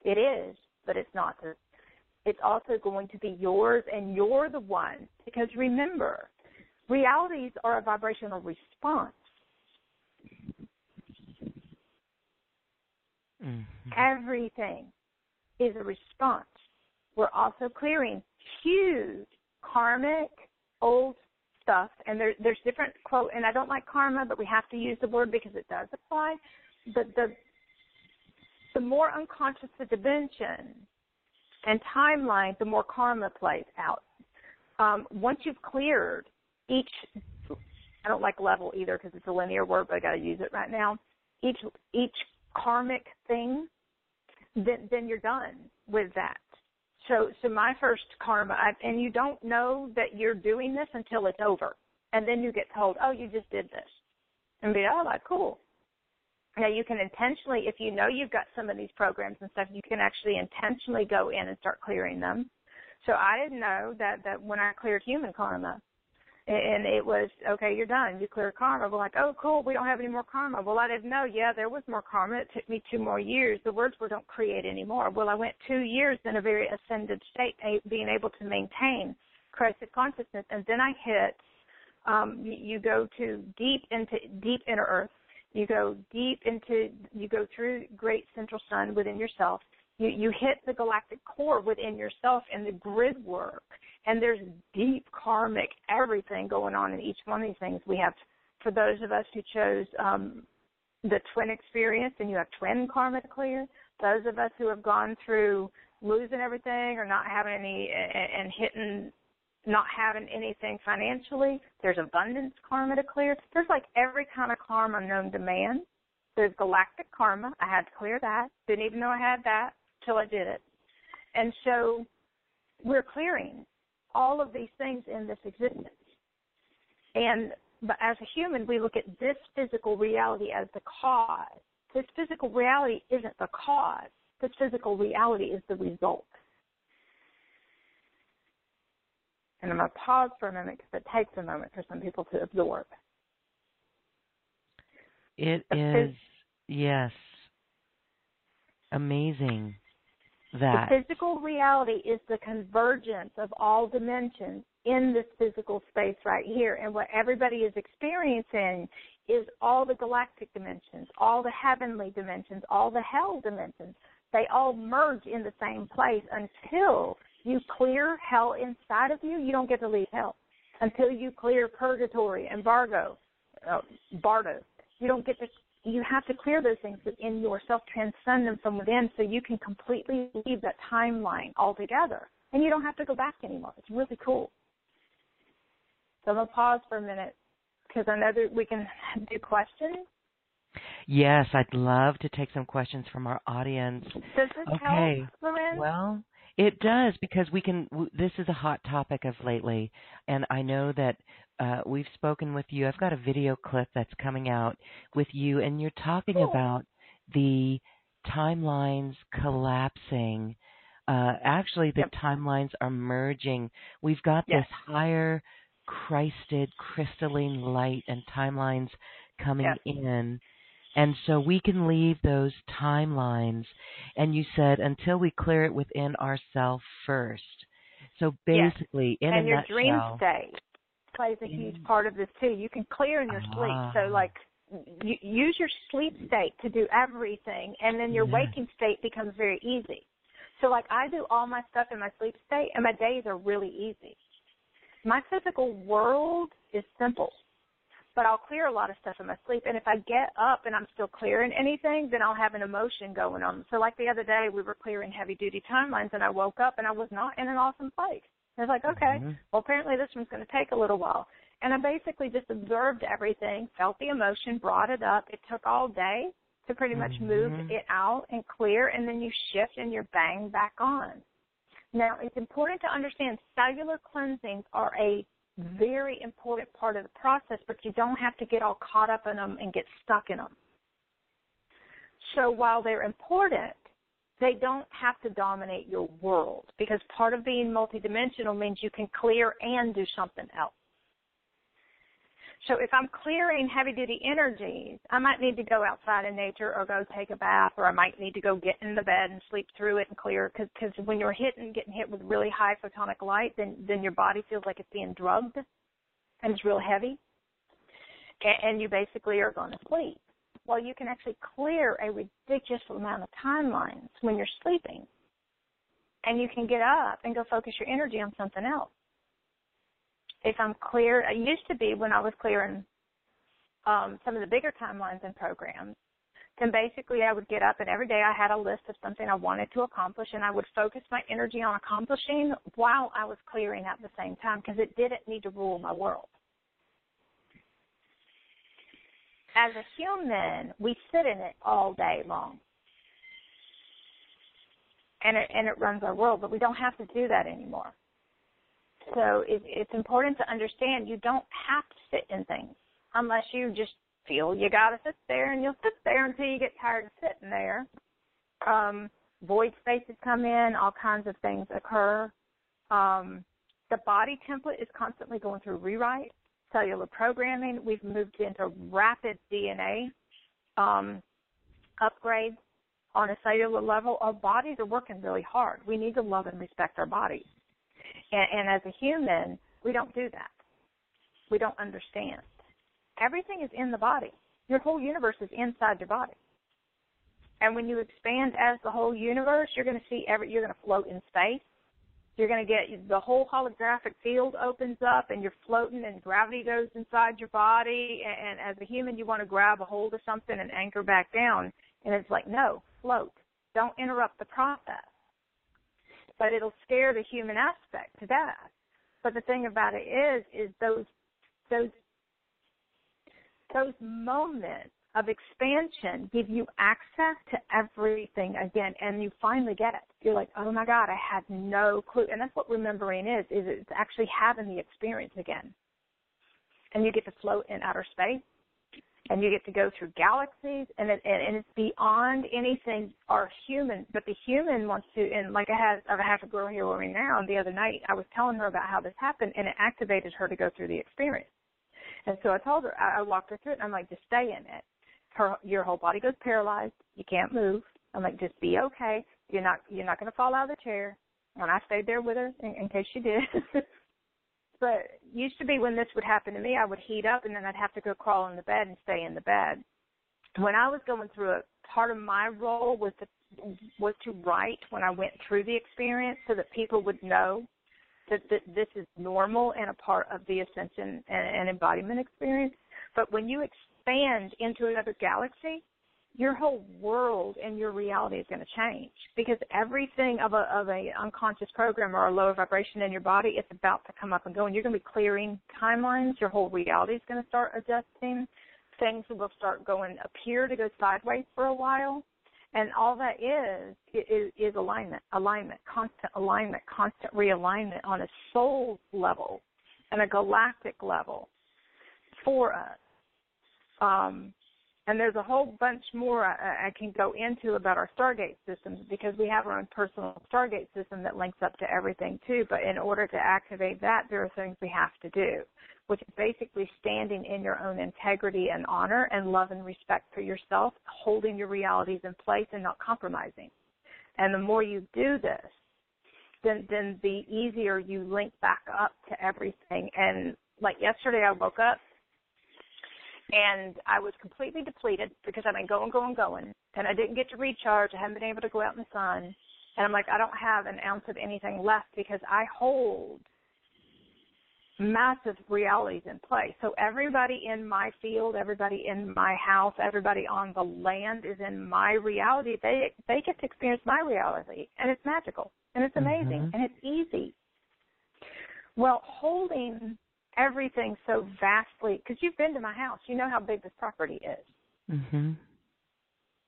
B: It is, but it's not theirs. It's also going to be yours and you're the one. Because remember, realities are a vibrational response.
A: Mm-hmm.
B: Everything is a response. We're also clearing huge karmic old stuff, and there, there's different quote. And I don't like karma, but we have to use the word because it does apply. But the the more unconscious the dimension and timeline, the more karma plays out. Um, once you've cleared each, I don't like level either because it's a linear word, but I got to use it right now. Each each karmic thing, then then you're done with that. So, so my first karma, I, and you don't know that you're doing this until it's over, and then you get told, "Oh, you just did this," and be, "Oh, like cool." Now you can intentionally, if you know you've got some of these programs and stuff, you can actually intentionally go in and start clearing them. So I didn't know that that when I cleared human karma, and it was okay you're done. You clear karma. We're like oh cool we don't have any more karma. Well i didn't know. Yeah there was more karma. It took me two more years. The words were don't create anymore. Well i went two years in a very ascended state being able to maintain Christ consciousness. And then i hit um you go to deep into deep inner earth. You go deep into you go through great central sun within yourself you you hit the galactic core within yourself and the grid work and there's deep karmic everything going on in each one of these things. We have, for those of us who chose um, the twin experience, and you have twin karma to clear. Those of us who have gone through losing everything or not having any and hitting not having anything financially. There's abundance karma to clear. There's like every kind of karma known to man. There's galactic karma. I had to clear that. Didn't even know I had that till I did it. And so we're clearing all of these things in this existence. And but as a human, we look at this physical reality as the cause. This physical reality isn't the cause. This physical reality is the result. And I'm going to pause for a moment because it takes a moment for some people to absorb.
A: It is, yes, amazing that.
B: The physical reality is the convergence of all dimensions in this physical space right here. And what everybody is experiencing is all the galactic dimensions, all the heavenly dimensions, all the hell dimensions. They all merge in the same place until you clear hell inside of you. You don't get to leave hell until you clear purgatory, embargo, uh, bardo. You don't get to you have to clear those things within yourself, transcend them from within so you can completely leave that timeline altogether. And you don't have to go back anymore. It's really cool. So I'm going to pause for a minute because I know that we can do questions.
A: Yes, I'd love to take some questions from our audience.
B: Does this
A: okay.
B: help, Loren?
A: Well, it does because we can. This is a hot topic of lately, and I know that uh, we've spoken with you. I've got a video clip that's coming out with you, and you're talking
B: cool.
A: about the timelines collapsing. Uh, actually, the
B: yep.
A: timelines are merging. We've got
B: yes.
A: this higher Christed crystalline light and timelines coming
B: yes.
A: in. And so we can leave those timelines. And you said until we clear it within ourselves first. So basically,
B: yes.
A: in
B: and
A: a
B: your
A: nutshell,
B: dream state plays a huge part of this too. You can clear in your sleep. So
A: Ah.
B: like you, use your sleep state to do everything, and then your
A: Yes.
B: waking state becomes very easy. So like I do all my stuff in my sleep state, and my days are really easy. My physical world is simple, but I'll clear a lot of stuff in my sleep. And if I get up and I'm still clearing anything, then I'll have an emotion going on. So like the other day, we were clearing heavy duty timelines, and I woke up and I was not in an awesome place. I was like, okay,
A: Mhm.
B: well apparently this one's going to take a little while. And I basically just observed everything, felt the emotion, brought it up. It took all day to pretty much move
A: Mhm.
B: it out and clear, and then you shift and you're bang back on. Now, it's important to understand cellular cleansings are a very important part of the process, but you don't have to get all caught up in them and get stuck in them. So while they're important, they don't have to dominate your world because part of being multidimensional means you can clear and do something else. So if I'm clearing heavy duty energies, I might need to go outside in nature or go take a bath or I might need to go get in the bed and sleep through it and clear because cause when you're hitting, getting hit with really high photonic light, then, then your body feels like it's being drugged and it's real heavy and you basically are going to sleep. Well, you can actually clear a ridiculous amount of timelines when you're sleeping and you can get up and go focus your energy on something else if I'm clear, it used to be when I was clearing um, some of the bigger timelines and programs, then basically I would get up and every day I had a list of something I wanted to accomplish and I would focus my energy on accomplishing while I was clearing at the same time because it didn't need to rule my world. As a human, we sit in it all day long. And it, and it runs our world, but we don't have to do that anymore. So it, it's important to understand you don't have to sit in things unless you just feel you got to sit there, and you'll sit there until you get tired of sitting there. Um, void spaces come in, all kinds of things occur. Um, the body template is constantly going through rewrite, cellular programming. We've moved into rapid DNA um, upgrades on a cellular level. Our bodies are working really hard. We need to love and respect our bodies. And, and as a human, we don't do that. We don't understand. Everything is in the body. Your whole universe is inside your body. And when you expand as the whole universe, you're going to see every, you're going to float in space. You're going to get the whole holographic field opens up and you're floating and gravity goes inside your body. And, as a human, you want to grab a hold of something and anchor back down. And it's like, no, float. Don't interrupt the process but it'll scare the human aspect to death. But the thing about it is, is those those those moments of expansion give you access to everything again, and you finally get it. You're like, oh my God, I had no clue, and that's what remembering is. Is it's actually having the experience again, and you get to float in outer space and you get to go through galaxies and it, and it's beyond anything our human but the human wants to and like I have I have a girl here with me now and the other night I was telling her about how this happened and it activated her to go through the experience. And so I told her I, I walked her through it and I'm like, just stay in it. Her your whole body goes paralyzed, you can't move. I'm like, just be okay. You're not you're not gonna fall out of the chair. And I stayed there with her in, in case she did. but used to be when this would happen to me, I would heat up and then I'd have to go crawl in the bed and stay in the bed. When I was going through it, part of my role was to was to write when I went through the experience so that people would know that, that this is normal and a part of the ascension and, and embodiment experience. But when you expand into another galaxy, your whole world and your reality is going to change because everything of a of a unconscious program or a lower vibration in your body it's about to come up and go and you're going to be clearing timelines. Your whole reality is going to start adjusting. Things will start going appear to go sideways for a while. And all that is is, is alignment alignment constant alignment constant realignment on a soul level and a galactic level for us um And there's a whole bunch more I, I can go into about our Stargate systems because we have our own personal Stargate system that links up to everything too. But in order to activate that, there are things we have to do, which is basically standing in your own integrity and honor and love and respect for yourself, holding your realities in place and not compromising. And the more you do this, then then the easier you link back up to everything. And like yesterday, I woke up and I was completely depleted because I've been going, going, going, and I didn't get to recharge. I haven't been able to go out in the sun, and I'm like, I don't have an ounce of anything left because I hold massive realities in place. So everybody in my field, everybody in my house, everybody on the land is in my reality. They they get to experience my reality, and it's magical, and it's amazing, mm-hmm. and it's easy. Well, holding everything so vastly because you've been to my house. You know how big this property is.
A: Mm-hmm.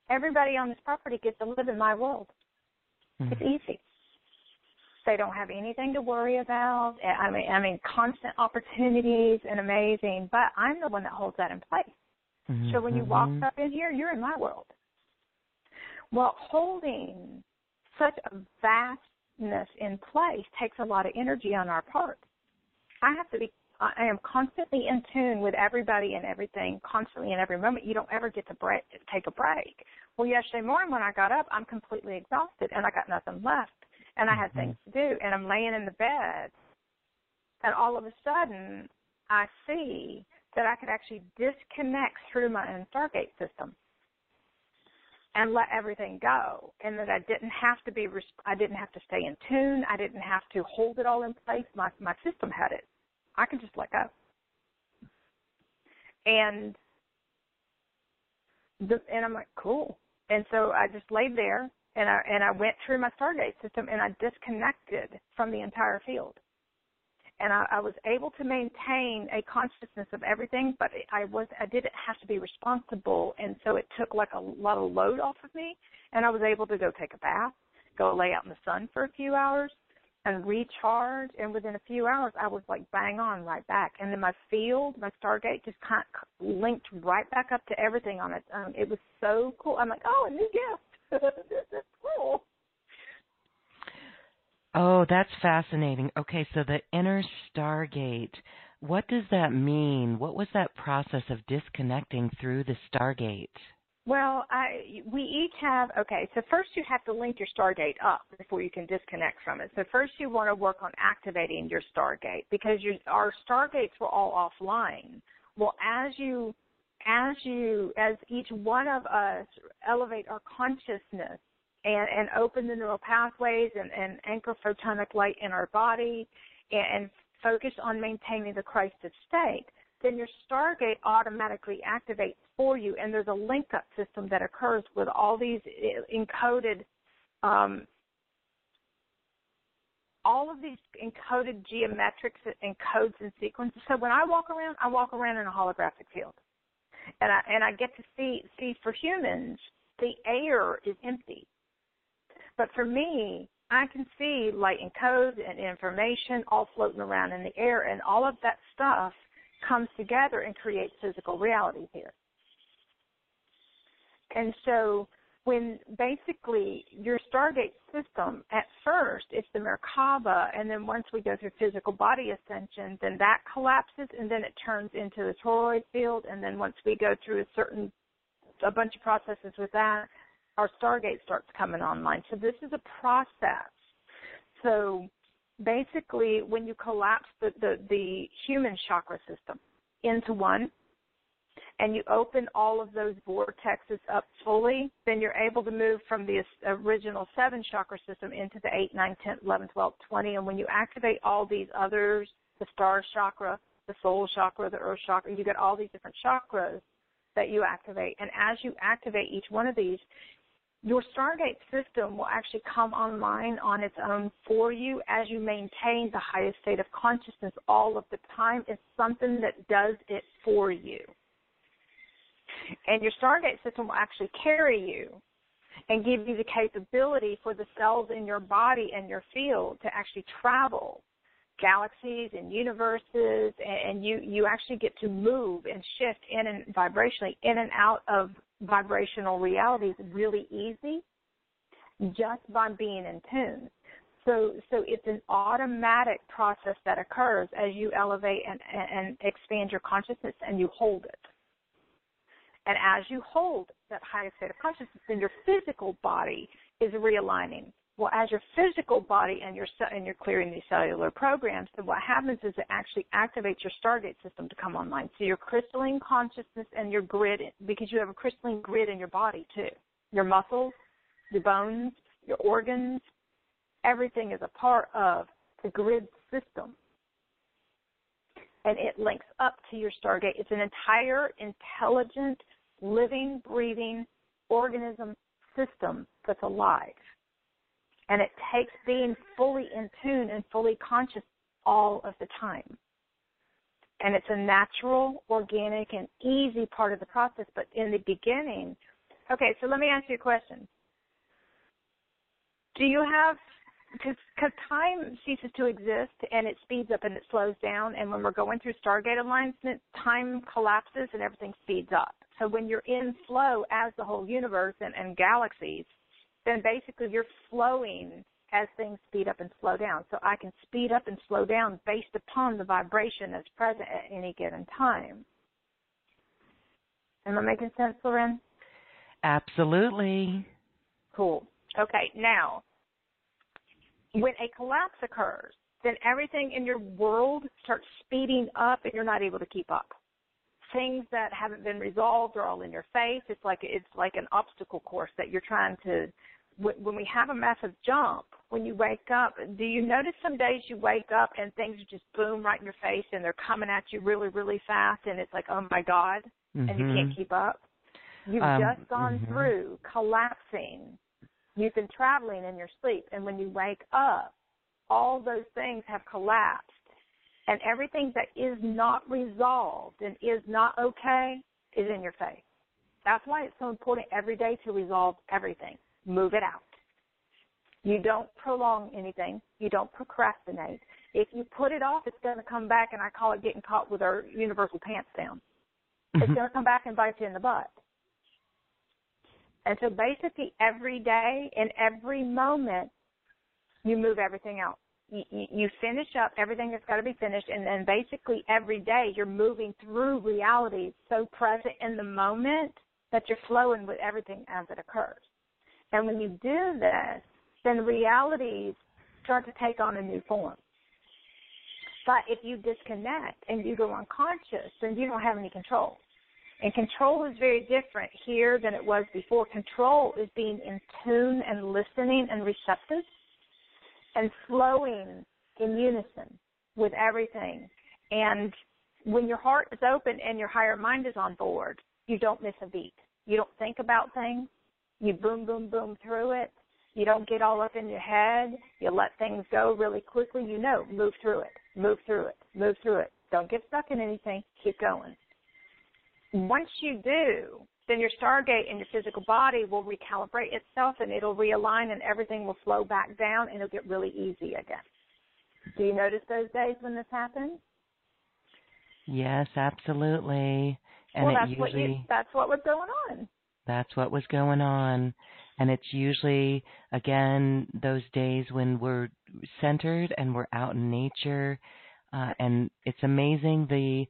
B: Everybody on this property gets to live in my world. Mm-hmm. It's easy. They don't have anything to worry about. I mean, I mean, constant opportunities and amazing. But I'm the one that holds that in place. Mm-hmm. So when you walk mm-hmm. up in here, you're in my world. Well, holding such a vastness in place takes a lot of energy on our part. I have to be I am constantly in tune with everybody and everything, constantly in every moment. You don't ever get to break, take a break. Well, yesterday morning when I got up, I'm completely exhausted and I got nothing left, and I had mm-hmm. things to do, and I'm laying in the bed, and all of a sudden I see that I could actually disconnect through my own Stargate system and let everything go and that I didn't have to be I didn't have to stay in tune I didn't have to hold it all in place my my system had it I can just let go. And the, and I'm like, cool. And so I just laid there and I and I went through my Stargate system and I disconnected from the entire field. And I, I was able to maintain a consciousness of everything, but I was I didn't have to be responsible, and so it took like a lot of load off of me. And I was able to go take a bath, go lay out in the sun for a few hours, and recharge. And within a few hours, I was like bang on right back. And then my field, my Stargate, just kind of linked right back up to everything on it. Um, it was so cool. I'm like, oh, a new gift. That's cool.
A: Oh, that's fascinating. Okay, so the inner Stargate. What does that mean? What was that process of disconnecting through the Stargate?
B: Well, I we each have okay. So first you have to link your Stargate up before you can disconnect from it. So first you want to work on activating your Stargate because your our Stargates were all offline. Well, as you as you as each one of us elevate our consciousness and and open the neural pathways and and anchor photonic light in our body and, and focus on maintaining the Christed state, then your Stargate automatically activates for you, and there's a link up system that occurs with all these encoded, um, all of these encoded geometrics and codes and sequences. So when I walk around, I walk around in a holographic field, and I and I get to see see for humans the air is empty, but for me, I can see light and codes and information all floating around in the air, and all of that stuff comes together and creates physical reality here. And so when basically your Stargate system, at first it's the Merkaba, and then once we go through physical body ascension, then that collapses, and then it turns into the toroid field, and then once we go through a certain, a bunch of processes with that, our Stargate starts coming online. So this is a process. So basically when you collapse the, the, the human chakra system into one and you open all of those vortexes up fully, then you're able to move from the original seven chakra system into the 8, 9, 10, 11, 12, 20. And when you activate all these others, the star chakra, the soul chakra, the earth chakra, you get all these different chakras that you activate. And as you activate each one of these, your Stargate system will actually come online on its own for you as you maintain the highest state of consciousness all of the time. It's something that does it for you. And your Stargate system will actually carry you and give you the capability for the cells in your body and your field to actually travel galaxies and universes and you you actually get to move and shift in and vibrationally in and out of vibrational realities really easy just by being in tune. So so it's an automatic process that occurs as you elevate and and expand your consciousness and you hold it. And as you hold that highest state of consciousness then your physical body is realigning well, as your physical body and you're and you're clearing these cellular programs, then what happens is it actually activates your Stargate system to come online. So your crystalline consciousness and your grid, because you have a crystalline grid in your body too. Your muscles, your bones, your organs, everything is a part of the grid system. And it links up to your Stargate. It's an entire intelligent, living, breathing organism system that's alive. And it takes being fully in tune and fully conscious all of the time. And it's a natural, organic, and easy part of the process. But in the beginning, okay, so let me ask you a question. Do you have, because time ceases to exist and it speeds up and it slows down. And when we're going through Stargate alignment, time collapses and everything speeds up. So when you're in flow as the whole universe and, and galaxies, then basically you're flowing as things speed up and slow down. So I can speed up and slow down based upon the vibration that's present at any given time. Am I making sense, Loren?
A: Absolutely.
B: Cool. Okay, now, when a collapse occurs, then everything in your world starts speeding up and you're not able to keep up. Things that haven't been resolved are all in your face. It's like it's like an obstacle course that you're trying to when we have a massive jump, when you wake up, do you notice some days you wake up and things just boom right in your face and they're coming at you really, really fast and it's like, oh my God,
A: mm-hmm.
B: and you can't keep up? You've
A: um,
B: just gone
A: mm-hmm.
B: through collapsing. You've been traveling in your sleep and when you wake up, all those things have collapsed. And everything that is not resolved and is not okay is in your face. That's why it's so important every day to resolve everything move it out. You don't prolong anything. You don't procrastinate. If you put it off, it's going to come back, and I call it getting caught with our universal pants down.
A: Mm-hmm.
B: It's going to come back and bite you in the butt. And so basically, every day and every moment, you move everything out. You, finish up everything that's got to be finished, and then basically every day you're moving through reality so present in the moment that you're flowing with everything as it occurs. And when you do this, then realities start to take on a new form. But if you disconnect and you go unconscious, then you don't have any control. And control is very different here than it was before. Control is being in tune and listening and receptive and flowing in unison with everything. And when your heart is open and your higher mind is on board, you don't miss a beat. You don't think about things. You boom, boom, boom through it. You don't get all up in your head. You let things go really quickly. You know, move through it, move through it, move through it. Don't get stuck in anything. Keep going. Once you do, then your Stargate and your physical body will recalibrate itself and it'll realign and everything will flow back down and it'll get really easy again. Do you notice those days when this happens?
A: Yes, absolutely. And
B: well,
A: that's
B: usually,
A: what
B: you, that's what was going on.
A: That's what was going on. And it's usually, again, those days when we're centered and we're out in nature. Uh, and it's amazing the,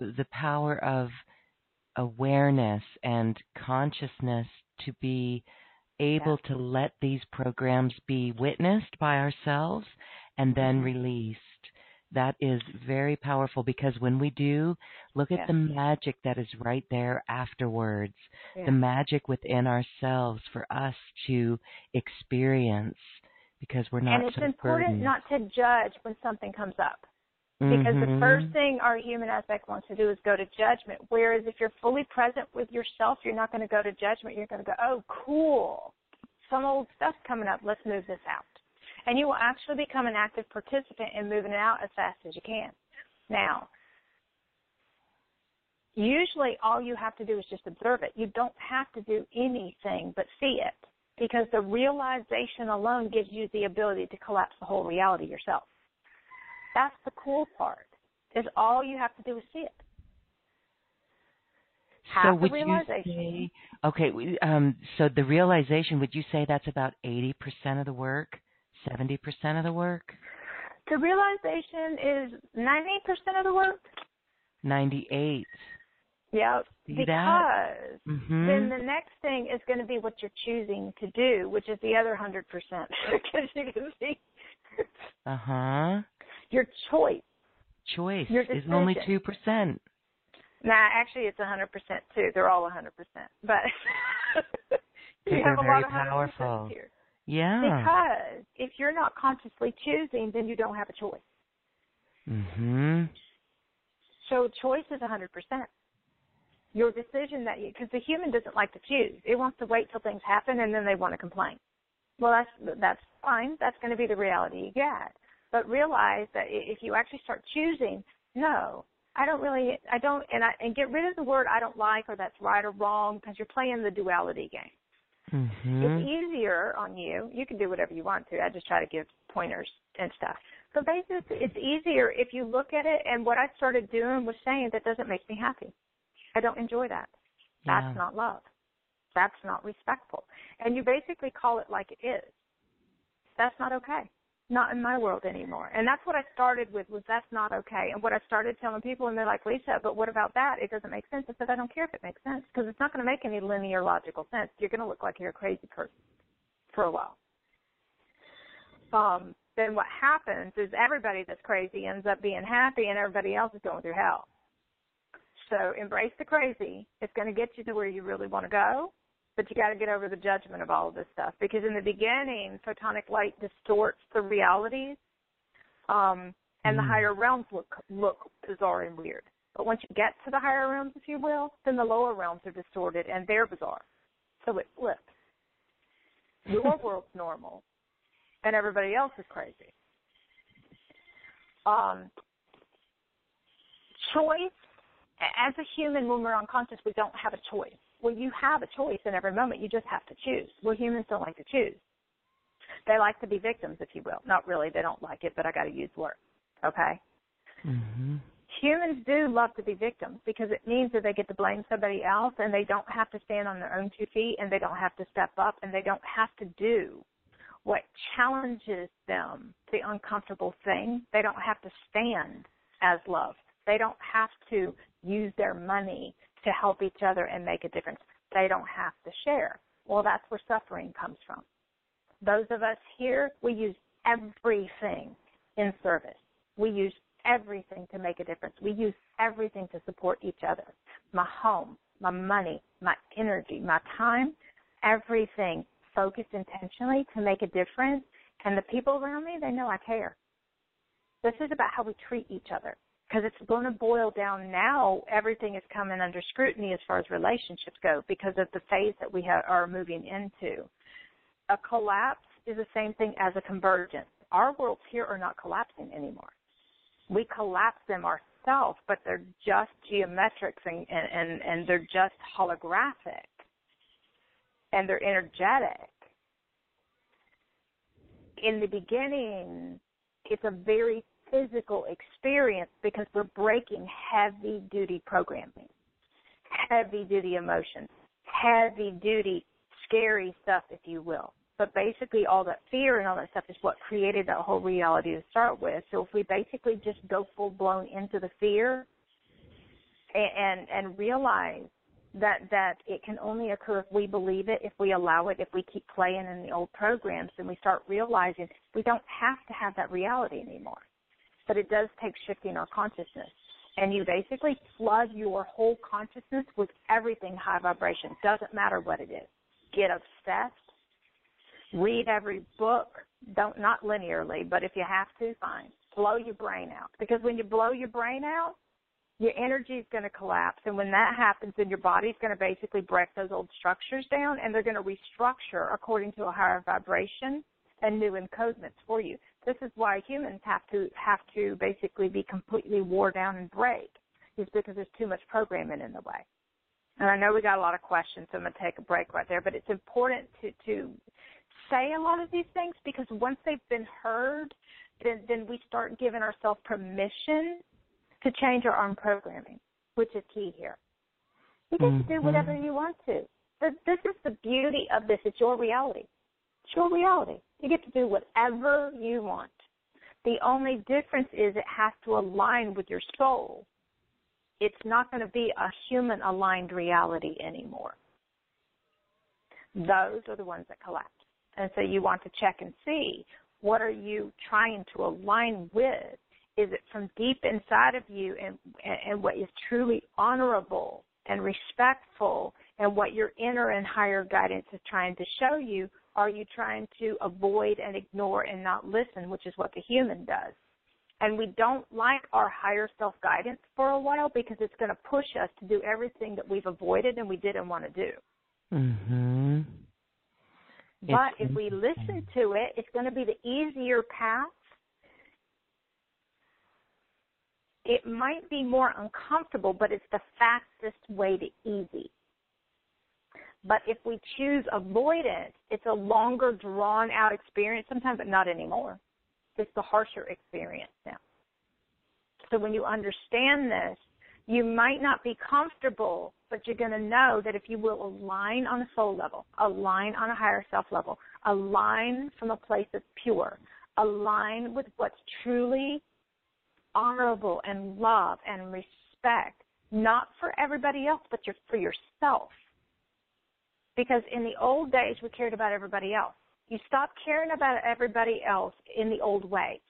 A: the power of awareness and consciousness to be able yeah. to let these programs be witnessed by ourselves and then mm-hmm. released that is very powerful because when we do, look at
B: yeah.
A: the magic that is right there afterwards,
B: yeah.
A: the magic within ourselves for us to experience because we're not
B: And it's
A: so
B: important
A: burdened.
B: not to judge when something comes up. Because
A: mm-hmm.
B: the first thing our human aspect wants to do is go to judgment. Whereas if you're fully present with yourself, you're not going to go to judgment. You're going to go, oh, cool. Some old stuff's coming up. Let's move this out and you will actually become an active participant in moving it out as fast as you can. Now, usually all you have to do is just observe it. You don't have to do anything but see it because the realization alone gives you the ability to collapse the whole reality yourself. That's the cool part. Is all you have to do is see it.
A: so would you say okay um so the realization would you say that's about 80% of the work 70% of the work
B: the realization is 90% of the work
A: 98
B: Yep.
A: See
B: because
A: mm-hmm.
B: then the next thing is going to be what you're choosing to do, which is the other hundred percent. Because you can see.
A: Uh huh.
B: Your choice.
A: Choice
B: your
A: is only two percent.
B: Nah, actually, it's a hundred percent too. They're all a hundred percent, but you
A: have
B: a lot of
A: powerful.
B: Here.
A: Yeah.
B: Because if you're not consciously choosing, then you don't have a choice.
A: Mhm.
B: So choice is a hundred percent your decision that you because the human doesn't like to choose. It wants to wait till things happen and then they want to complain. Well, that's that's fine. That's going to be the reality you get. But realize that if you actually start choosing, no, I don't really, I don't, and I and get rid of the word I don't like or that's right or wrong because you're playing the duality game.
A: Mm-hmm.
B: It's easier on you. You can do whatever you want to. I just try to give pointers and stuff. But basically, it's easier if you look at it. And what I started doing was saying that doesn't make me happy. I don't enjoy that. That's
A: yeah.
B: not love. That's not respectful. And you basically call it like it is. That's not okay. Not in my world anymore. And that's what I started with was that's not okay. And what I started telling people and they're like, Lisa, but what about that? It doesn't make sense. I said, I don't care if it makes sense because it's not going to make any linear logical sense. You're going to look like you're a crazy person for a while. Um, then what happens is everybody that's crazy ends up being happy and everybody else is going through hell. So embrace the crazy. It's going to get you to where you really want to go, but you got to get over the judgment of all of this stuff because in the beginning, photonic light distorts the realities, um, and mm. the higher realms look look bizarre and weird. But once you get to the higher realms, if you will, then the lower realms are distorted and they're bizarre. So it flips. Your world's normal, and everybody else is crazy. Um, choice as a human, when we're unconscious, we don't have a choice. Well, you have a choice in every moment. You just have to choose. Well, humans don't like to choose. They like to be victims, if you will. Not really. They don't like it, but I got to use words. Okay.
A: Mm-hmm.
B: Humans do love to be victims because it means that they get to blame somebody else and they don't have to stand on their own two feet and they don't have to step up and they don't have to do what challenges them, the uncomfortable thing. They don't have to stand as love. They don't have to use their money to help each other and make a difference. They don't have to share. Well, that's where suffering comes from. Those of us here, we use everything in service. We use everything to make a difference. We use everything to support each other. My home, my money, my energy, my time, everything focused intentionally to make a difference. And the people around me, they know I care. This is about how we treat each other because it's going to boil down now. Everything is coming under scrutiny as far as relationships go because of the phase that we are moving into. A collapse is the same thing as a convergence. Our worlds here are not collapsing anymore. We collapse them ourselves, but they're just geometrics and, and, and they're just holographic and they're energetic. In the beginning, it's a very physical experience because we're breaking heavy duty programming, heavy duty emotions, heavy duty scary stuff, if you will. But basically, all that fear and all that stuff is what created that whole reality to start with. So if we basically just go full blown into the fear and, and and realize that that it can only occur if we believe it, if we allow it, if we keep playing in the old programs, and we start realizing we don't have to have that reality anymore but it does take shifting our consciousness. And you basically flood your whole consciousness with everything high vibration. Doesn't matter what it is. Get obsessed. Read every book. Don't not linearly, but if you have to, fine. Blow your brain out. Because when you blow your brain out, your energy is going to collapse. And when that happens, then your body's going to basically break those old structures down and they're going to restructure according to a higher vibration and new encodements for you. This is why humans have to have to basically be completely wore down and break, is because there's too much programming in the way. And I know we got a lot of questions, so I'm gonna take a break right there. But it's important to to say a lot of these things because once they've been heard, then then we start giving ourselves permission to change our own programming, which is key here. You get mm-hmm. to do whatever mm-hmm. you want to. This is the beauty of this. It's your reality. It's your reality. You get to do whatever you want. The only difference is it has to align with your soul. It's not going to be a human aligned reality anymore. Those are the ones that collapse. And so you want to check and see what are you trying to align with? Is it from deep inside of you and, and what is truly honorable and respectful and what your inner and higher guidance is trying to show you? Are you trying to avoid and ignore and not listen, which is what the human does? And we don't like our higher self guidance for a while because it's going to push us to do everything that we've avoided and we didn't want to do.
A: Mm-hmm.
B: But if we listen to it, it's going to be the easier path. It might be more uncomfortable, but it's the fastest way to easy. But if we choose avoidance, it's a longer, drawn out experience sometimes, but not anymore. It's the harsher experience now. So when you understand this, you might not be comfortable, but you're going to know that if you will align on a soul level, align on a higher self level, align from a place that's pure, align with what's truly honorable and love and respect, not for everybody else, but for yourself. Because in the old days, we cared about everybody else. You stop caring about everybody else in the old ways.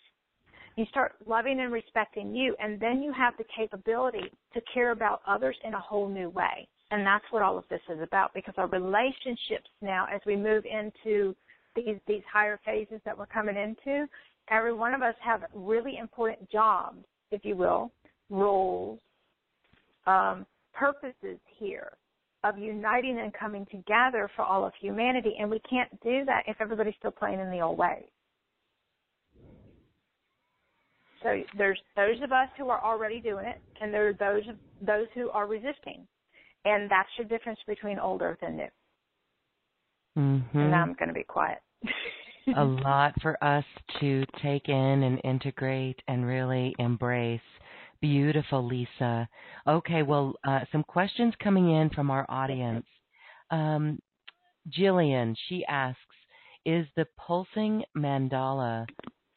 B: You start loving and respecting you, and then you have the capability to care about others in a whole new way. And that's what all of this is about because our relationships now, as we move into these, these higher phases that we're coming into, every one of us have really important jobs, if you will, roles, um, purposes here of uniting and coming together for all of humanity. And we can't do that if everybody's still playing in the old ways. So there's those of us who are already doing it, and there are those those who are resisting, and that's the difference between old earth and new.
A: Mm-hmm.
B: And now I'm going to be quiet.
A: a lot for us to take in and integrate and really embrace. Beautiful, Lisa. Okay, well, uh, some questions coming in from our audience. Um, Jillian, she asks, is the pulsing mandala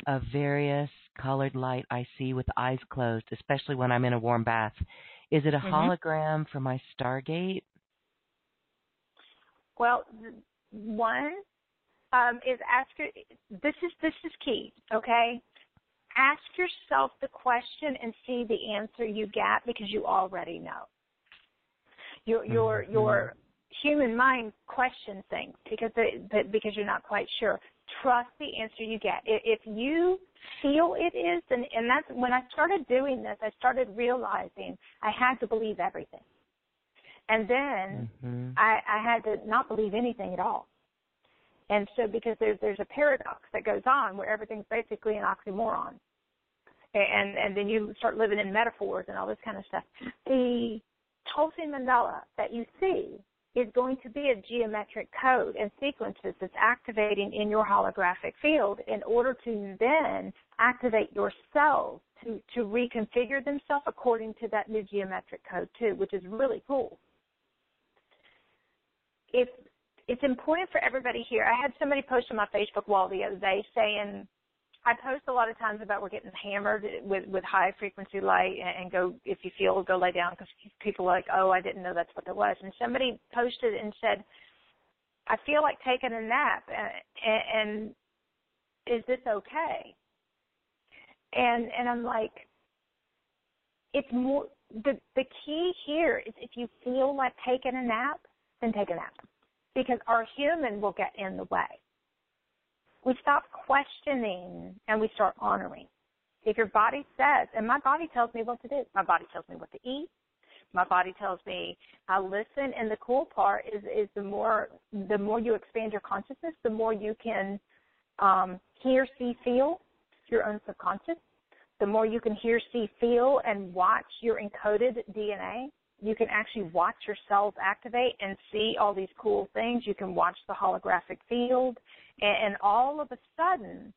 A: of various colored light I see with eyes closed, especially when I'm in a warm bath. Is it a mm-hmm. hologram for my Stargate?
B: Well, one um, is ask. This is this is key. Okay, ask yourself the question and see the answer you get because you already know. Your your mm-hmm. your human mind questions things because they, because you're not quite sure trust the answer you get. If you feel it is, and, and that's when I started doing this, I started realizing I had to believe everything. And then mm-hmm. I, I had to not believe anything at all. And so because there's there's a paradox that goes on where everything's basically an oxymoron. And and then you start living in metaphors and all this kind of stuff. The pulsing mandala that you see is going to be a geometric code and sequences that's activating in your holographic field in order to then activate your cells to, to reconfigure themselves according to that new geometric code too, which is really cool. If it's important for everybody here. I had somebody post on my Facebook wall the other day saying I post a lot of times about we're getting hammered with with high frequency light and, and go if you feel go lay down because people are like oh I didn't know that's what it was. And somebody posted and said I feel like taking a nap and, and is this okay? And and I'm like it's more the the key here is if you feel like taking a nap then take a nap because our human will get in the way we stop questioning and we start honoring. If your body says, and my body tells me what to do, my body tells me what to eat, my body tells me I listen and the cool part is is the more the more you expand your consciousness, the more you can um, hear, see, feel your own subconscious. The more you can hear, see, feel, and watch your encoded DNA you can actually watch your cells activate and see all these cool things. You can watch the holographic field, and, and all of a sudden,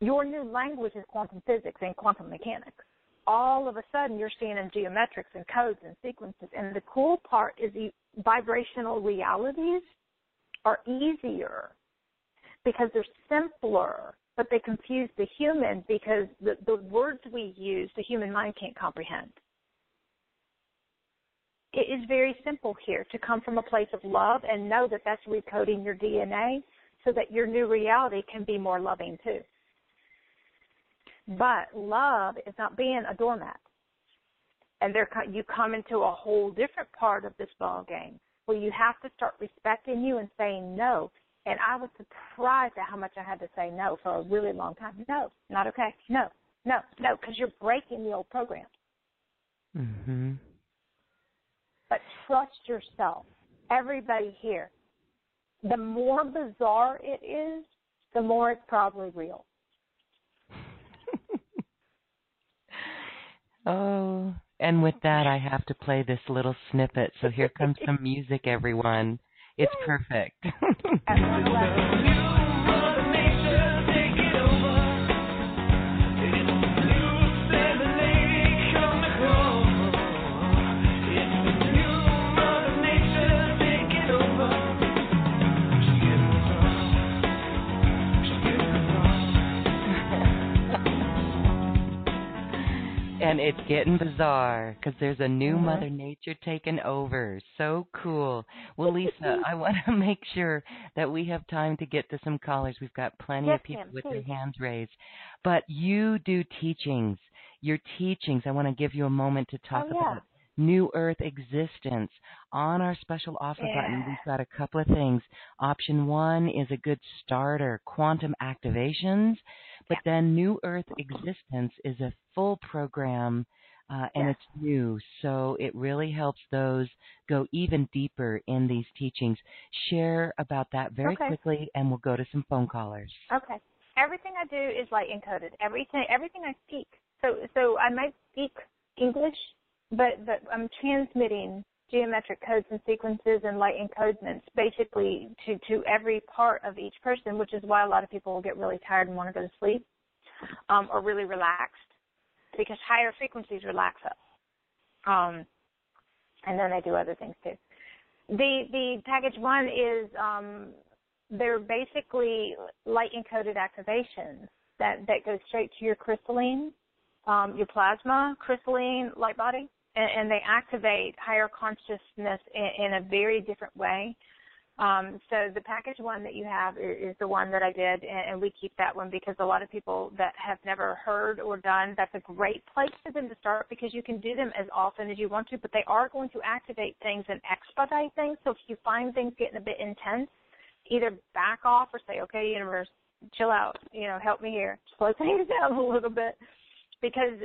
B: your new language is quantum physics and quantum mechanics. All of a sudden, you're seeing in geometrics and codes and sequences. And the cool part is the vibrational realities are easier because they're simpler, but they confuse the human because the, the words we use, the human mind can't comprehend. It is very simple here to come from a place of love and know that that's recoding your DNA so that your new reality can be more loving too. But love is not being a doormat. And there you come into a whole different part of this ball game where you have to start respecting you and saying no. And I was surprised at how much I had to say no for a really long time. No, not okay. No, no, no, because you're breaking the old program.
A: Mm-hmm.
B: But trust yourself. Everybody here. The more bizarre it is, the more it's probably real.
A: oh, and with that, I have to play this little snippet. So here comes some music, everyone. It's perfect. it's getting bizarre because there's a new
B: mm-hmm.
A: Mother Nature taking over. So cool. Well, Lisa, I want to make sure that we have time to get to some callers. We've got plenty
B: yes,
A: of people with
B: please.
A: their hands raised. But you do teachings. Your teachings, I want to give you a moment to talk
B: oh, yeah.
A: about New Earth existence. On our special offer
B: yeah.
A: button, we've got a couple of things. Option one is a good starter, quantum activations. But
B: yeah.
A: then New Earth existence is a full program. Uh, and
B: yeah.
A: it's new, so it really helps those go even deeper in these teachings. Share about that very
B: okay.
A: quickly, and we'll go to some phone callers.
B: Okay. Everything I do is light encoded. Everything, everything I speak. So, so I might speak English but but I'm transmitting geometric codes and sequences and light encodements basically to to every part of each person, which is why a lot of people will get really tired and want to go to sleep, um, or really relaxed, because higher frequencies relax us. Um, and then they do other things too. The the package one is um, they're basically light encoded activations that that go straight to your crystalline, um, your plasma crystalline light body and, and they activate higher consciousness in, in a very different way. Um, so the package one that you have is, is the one that I did, and, and we keep that one because a lot of people that have never heard or done, that's a great place for them to start because you can do them as often as you want to, but they are going to activate things and expedite things. So if you find things getting a bit intense, either back off or say, okay, universe, chill out, you know, help me here, slow things down a little bit because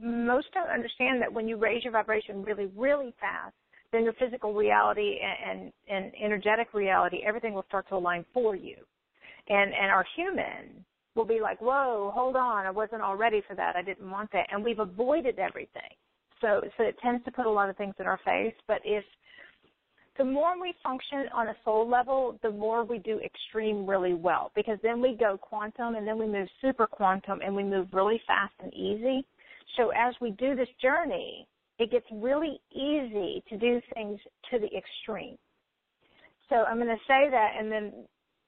B: most don't understand that when you raise your vibration really, really fast, then your physical reality and, and, and energetic reality, everything will start to align for you. And and our human will be like, Whoa, hold on, I wasn't all ready for that. I didn't want that. And we've avoided everything. So so it tends to put a lot of things in our face. But if the more we function on a soul level, the more we do extreme really well because then we go quantum and then we move super quantum and we move really fast and easy. So as we do this journey, it gets really easy to do things to the extreme. So I'm going to say that, and then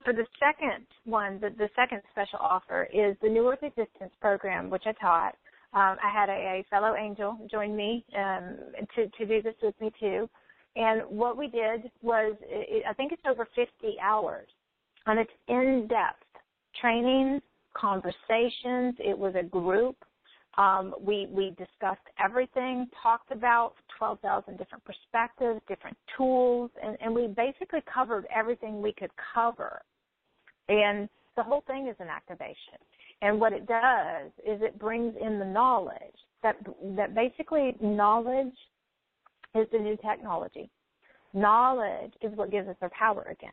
B: for the second one, the, the second special offer is the New Earth Existence program, which I taught. Um, I had a, a, fellow angel join me um, to, to do this with me too. And what we did was, it, I think it's over 50 hours, and it's in-depth training, conversations. It was a group. Um, we we discussed everything, talked about 12,000 different perspectives, different tools, and, and we basically covered everything we could cover. And the whole thing is an activation. And what it does is it brings in the knowledge that that basically knowledge is the new technology. Knowledge is what gives us our power again.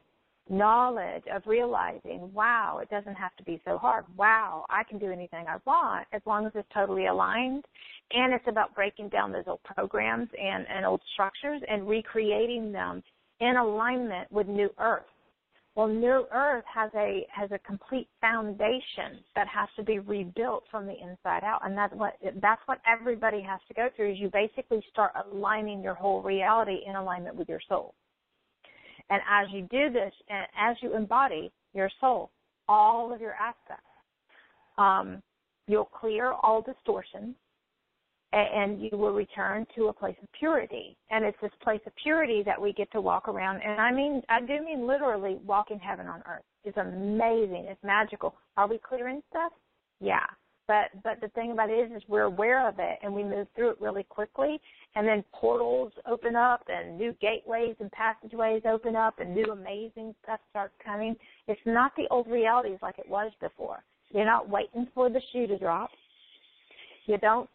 B: Knowledge of realizing, wow, it doesn't have to be so hard. Wow, I can do anything I want as long as it's totally aligned. And it's about breaking down those old programs and, and old structures and recreating them in alignment with New Earth. Well, New Earth has a has a complete foundation that has to be rebuilt from the inside out, and that's what that's what everybody has to go through. Is you basically start aligning your whole reality in alignment with your soul. And as you do this, and as you embody your soul, all of your aspects, um, you'll clear all distortions and you will return to a place of purity. And it's this place of purity that we get to walk around. And I mean, I do mean literally walking heaven on earth. It's amazing. It's magical. Are we clearing stuff? Yeah. But but the thing about it is, is we're aware of it and we move through it really quickly, and then portals open up and new gateways and passageways open up and new amazing stuff starts coming. It's not the old realities like it was before. You're not waiting for the shoe to drop. You don't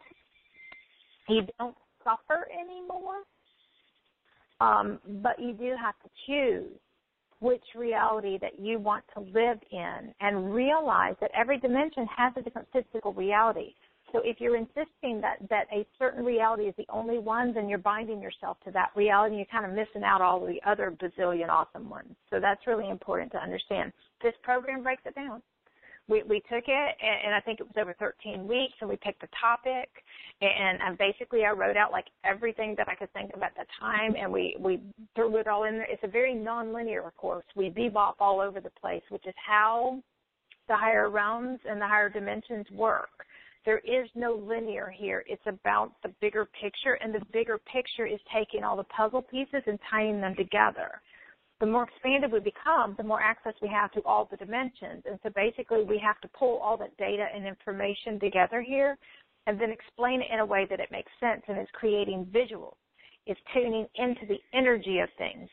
B: you don't suffer anymore. Um, but you do have to choose which reality that you want to live in and realize that every dimension has a different physical reality. So if you're insisting that, that a certain reality is the only one, then you're binding yourself to that reality and you're kind of missing out all the other bazillion awesome ones. So that's really important to understand. This program breaks it down. We, we took it and, and I think it was over 13 weeks and we picked a topic and, basically I wrote out like everything that I could think of at the time and we, we threw it all in there. It's a very non-linear course. We bebop all over the place, which is how the higher realms and the higher dimensions work there is no linear here. It's about the bigger picture, and the bigger picture is taking all the puzzle pieces and tying them together. The more expanded we become, the more access we have to all the dimensions. And so basically, we have to pull all that data and information together here and then explain it in a way that it makes sense and is creating visuals. It's tuning into the energy of things.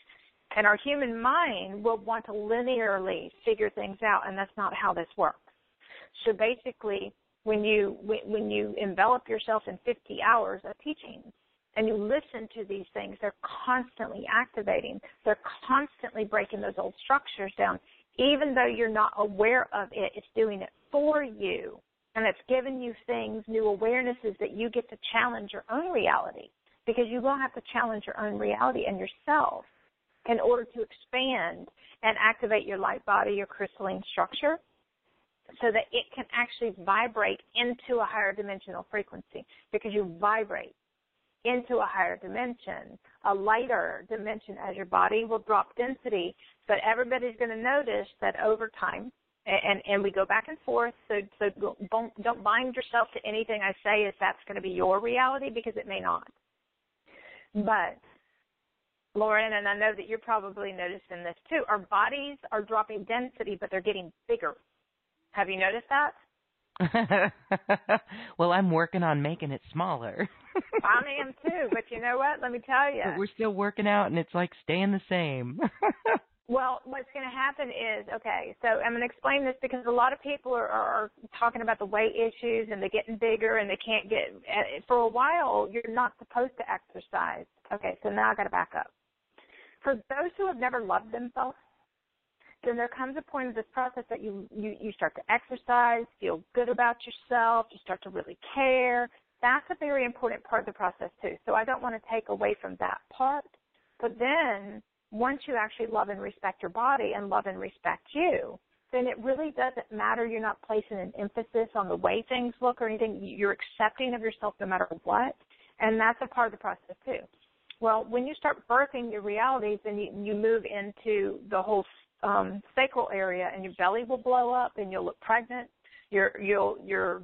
B: And our human mind will want to linearly figure things out, and that's not how this works. So basically, when you when you envelop yourself in 50 hours of teaching and you listen to these things they're constantly activating. They're constantly breaking those old structures down. Even though you're not aware of it it's doing it for you. And it's giving you things new awarenesses that you get to challenge your own reality. Because you will have to challenge your own reality and yourself in order to expand and activate your light body your crystalline structure so that it can actually vibrate into a higher dimensional frequency. Because you vibrate into a higher dimension, a lighter dimension as your body will drop density. But everybody's going to notice that over time, and and we go back and forth. So so don't don't bind yourself to anything I say if that's going to be your reality because it may not. But Lauren, and I know that you're probably noticing this too. Our bodies are dropping density, but they're getting bigger have you noticed
A: that? well, I'm working on making it smaller.
B: I am too, but you know what? Let me tell you.
A: But we're still working out, and it's like staying the same.
B: well, what's going to happen is okay. So I'm going to explain this because a lot of people are, are talking about the weight issues and they're getting bigger and they can't get. Eh, for a while, you're not supposed to exercise. Okay, so now I got to back up. For those who have never loved themselves, then there comes a point of this process that you, you, you start to exercise, feel good about yourself, you start to really care. That's a very important part of the process too. So I don't want to take away from that part. But then once you actually love and respect your body and love and respect you, then it really doesn't matter. You're not placing an emphasis on the way things look or anything. You're accepting of yourself no matter what. And that's a part of the process too. Well, when you start birthing your realities, then you, you move into the whole um, sacral area, and your belly will blow up, and you'll look pregnant. Your you'll your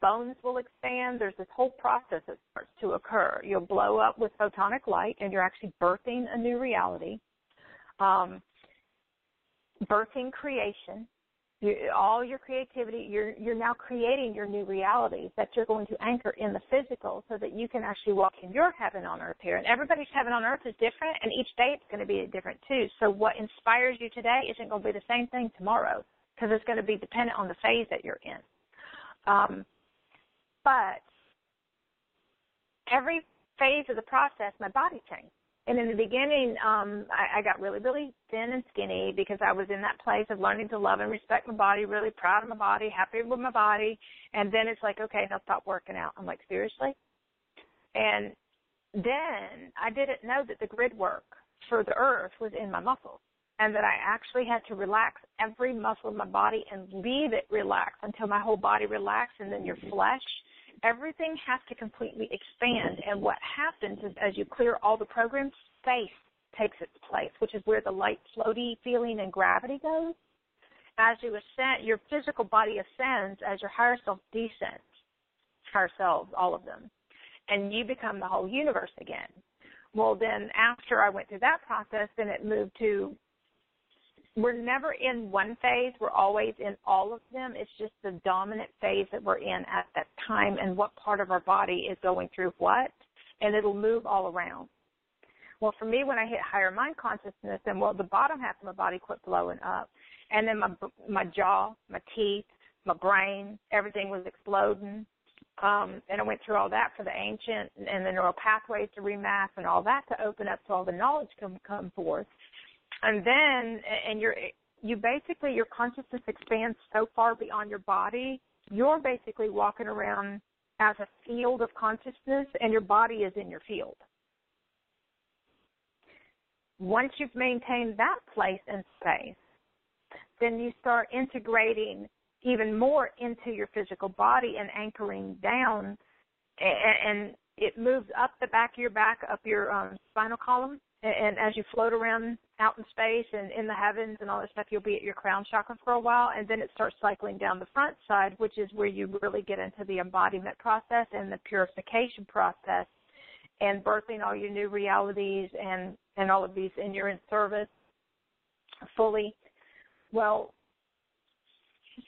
B: bones will expand. There's this whole process that starts to occur. You'll blow up with photonic light, and you're actually birthing a new reality. Um, birthing creation you, all your creativity, you're you're now creating your new realities that you're going to anchor in the physical, so that you can actually walk in your heaven on earth here. And everybody's heaven on earth is different, and each day it's going to be different too. So what inspires you today isn't going to be the same thing tomorrow, because it's going to be dependent on the phase that you're in. Um, but every phase of the process, my body changed. And in the beginning, um, I, I got really, really thin and skinny because I was in that place of learning to love and respect my body, really proud of my body, happy with my body. And then it's like, okay, now stop working out. I'm like, seriously? And then I didn't know that the grid work for the earth was in my muscles and that I actually had to relax every muscle in my body and leave it relaxed until my whole body relaxed and then your flesh everything has to completely expand. And what happens is as you clear all the programs space takes its place which is where the light floaty feeling and gravity goes. As you ascend your physical body ascends as your higher self descends higher selves all of them. And you become the whole universe again. Well then after i went through that process then it moved to we're never in one phase. We're always in all of them. It's just the dominant phase that we're in at that time and what part of our body is going through what, and it'll move all around. Well, for me, when I hit higher mind consciousness, and well, the bottom half of my body quit blowing up, and then my my jaw, my teeth, my brain, everything was exploding. Um, and I went through all that for the ancient and the neural pathways to remap and all that to open up so all the knowledge can come forth and then and you're you basically your consciousness expands so far beyond your body. You're basically walking around as a field of consciousness and your body is in your field. Once you've maintained that place and space then you start integrating even more into your physical body and anchoring down and, it moves up the back of your back up your um, spinal column and as you float around out in space and in the heavens and all that stuff, you'll be at your crown chakra for a while, and then it starts cycling down the front side, which is where you really get into the embodiment process and the purification process, and birthing all your new realities and and all of these, and you're in service fully. Well,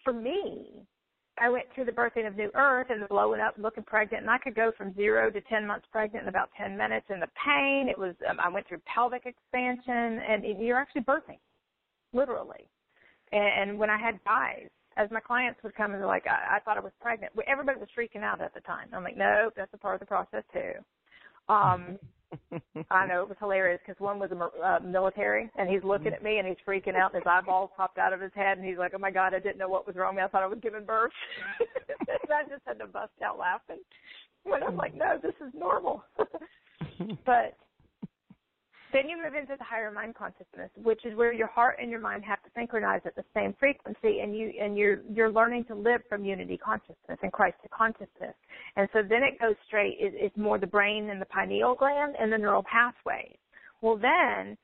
B: for me, I went through the birthing of New Earth and the blowing up, looking pregnant, and I could go from zero to ten months pregnant in about ten minutes. And the pain, it was. Um, I went through pelvic expansion, and you're actually birthing, literally. And, and when I had guys, as my clients would come and they're like, I, I thought I was pregnant. Everybody was freaking out at the time. I'm like, nope, that's a part of the process too. Um, I know it was hilarious because one was a uh, military, and he's looking at me and he's freaking out, and his eyeballs popped out of his head, and he's like, "Oh my God, I didn't know what was wrong. I thought I was giving birth." and I just had to bust out laughing. When I'm like, "No, this is normal." but then you move into the higher mind consciousness, which is where your heart and your mind have to synchronize at the same frequency, and you and you're you're learning to live from unity consciousness and Christ consciousness. And so then it goes straight. It, it's more the brain and the pineal gland and the neural pathways. Well, then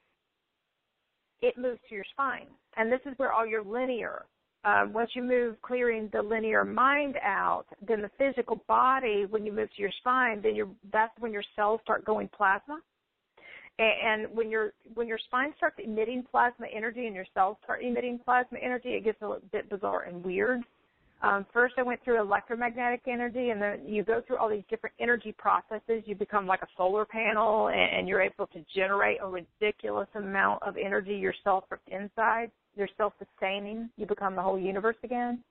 B: it moves to your spine, and this is where all your linear. Uh, once you move clearing the linear mind out, then the physical body, when you move to your spine, then you're, that's when your cells start going plasma and when your when your spine starts emitting plasma energy and your cells start emitting plasma energy, it gets a bit bizarre and weird. Um, first, I went through electromagnetic energy, and then you go through all these different energy processes. You become like a solar panel, and, you're able to generate a ridiculous amount of energy yourself from inside. You're self-sustaining. You become the whole universe again.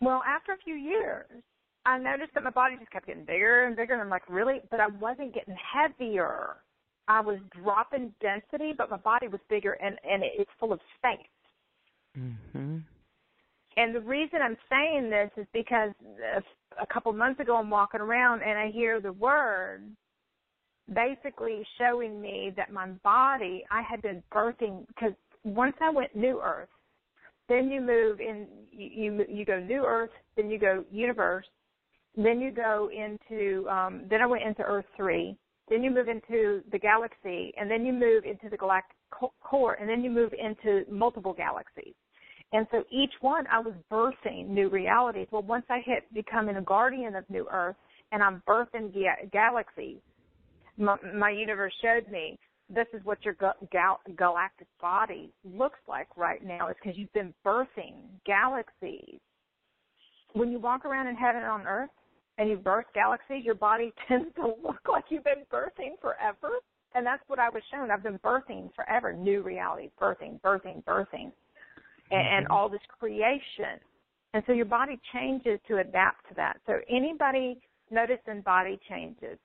B: Well, after a few years, I noticed that my body just kept getting bigger and bigger, and I'm like, really? But I wasn't getting heavier. I was dropping density, but my body was bigger and and it's full of space.
A: Mm-hmm.
B: And the reason I'm saying this is because a, a couple months ago I'm walking around and I hear the word basically showing me that my body I had been birthing because once I went new earth, then you move in you you, you go new earth, then you go universe, then you go into um then I went into earth 3 then you move into the galaxy, and then you move into the galactic core, and then you move into multiple galaxies. And so each one, I was birthing new realities. Well, once I hit becoming a guardian of New Earth, and I'm birthing ga- galaxies, my, my, universe showed me this is what your gal- galactic body looks like right now. Is because you've been birthing galaxies. When you walk around in heaven on Earth, and you birth galaxies, your body tends to look like you've been birthing forever. And that's what I was shown. I've been birthing forever, new realities, birthing, birthing, birthing, and, and mm-hmm. all this creation. And so your body changes to adapt to that. So anybody noticing body changes,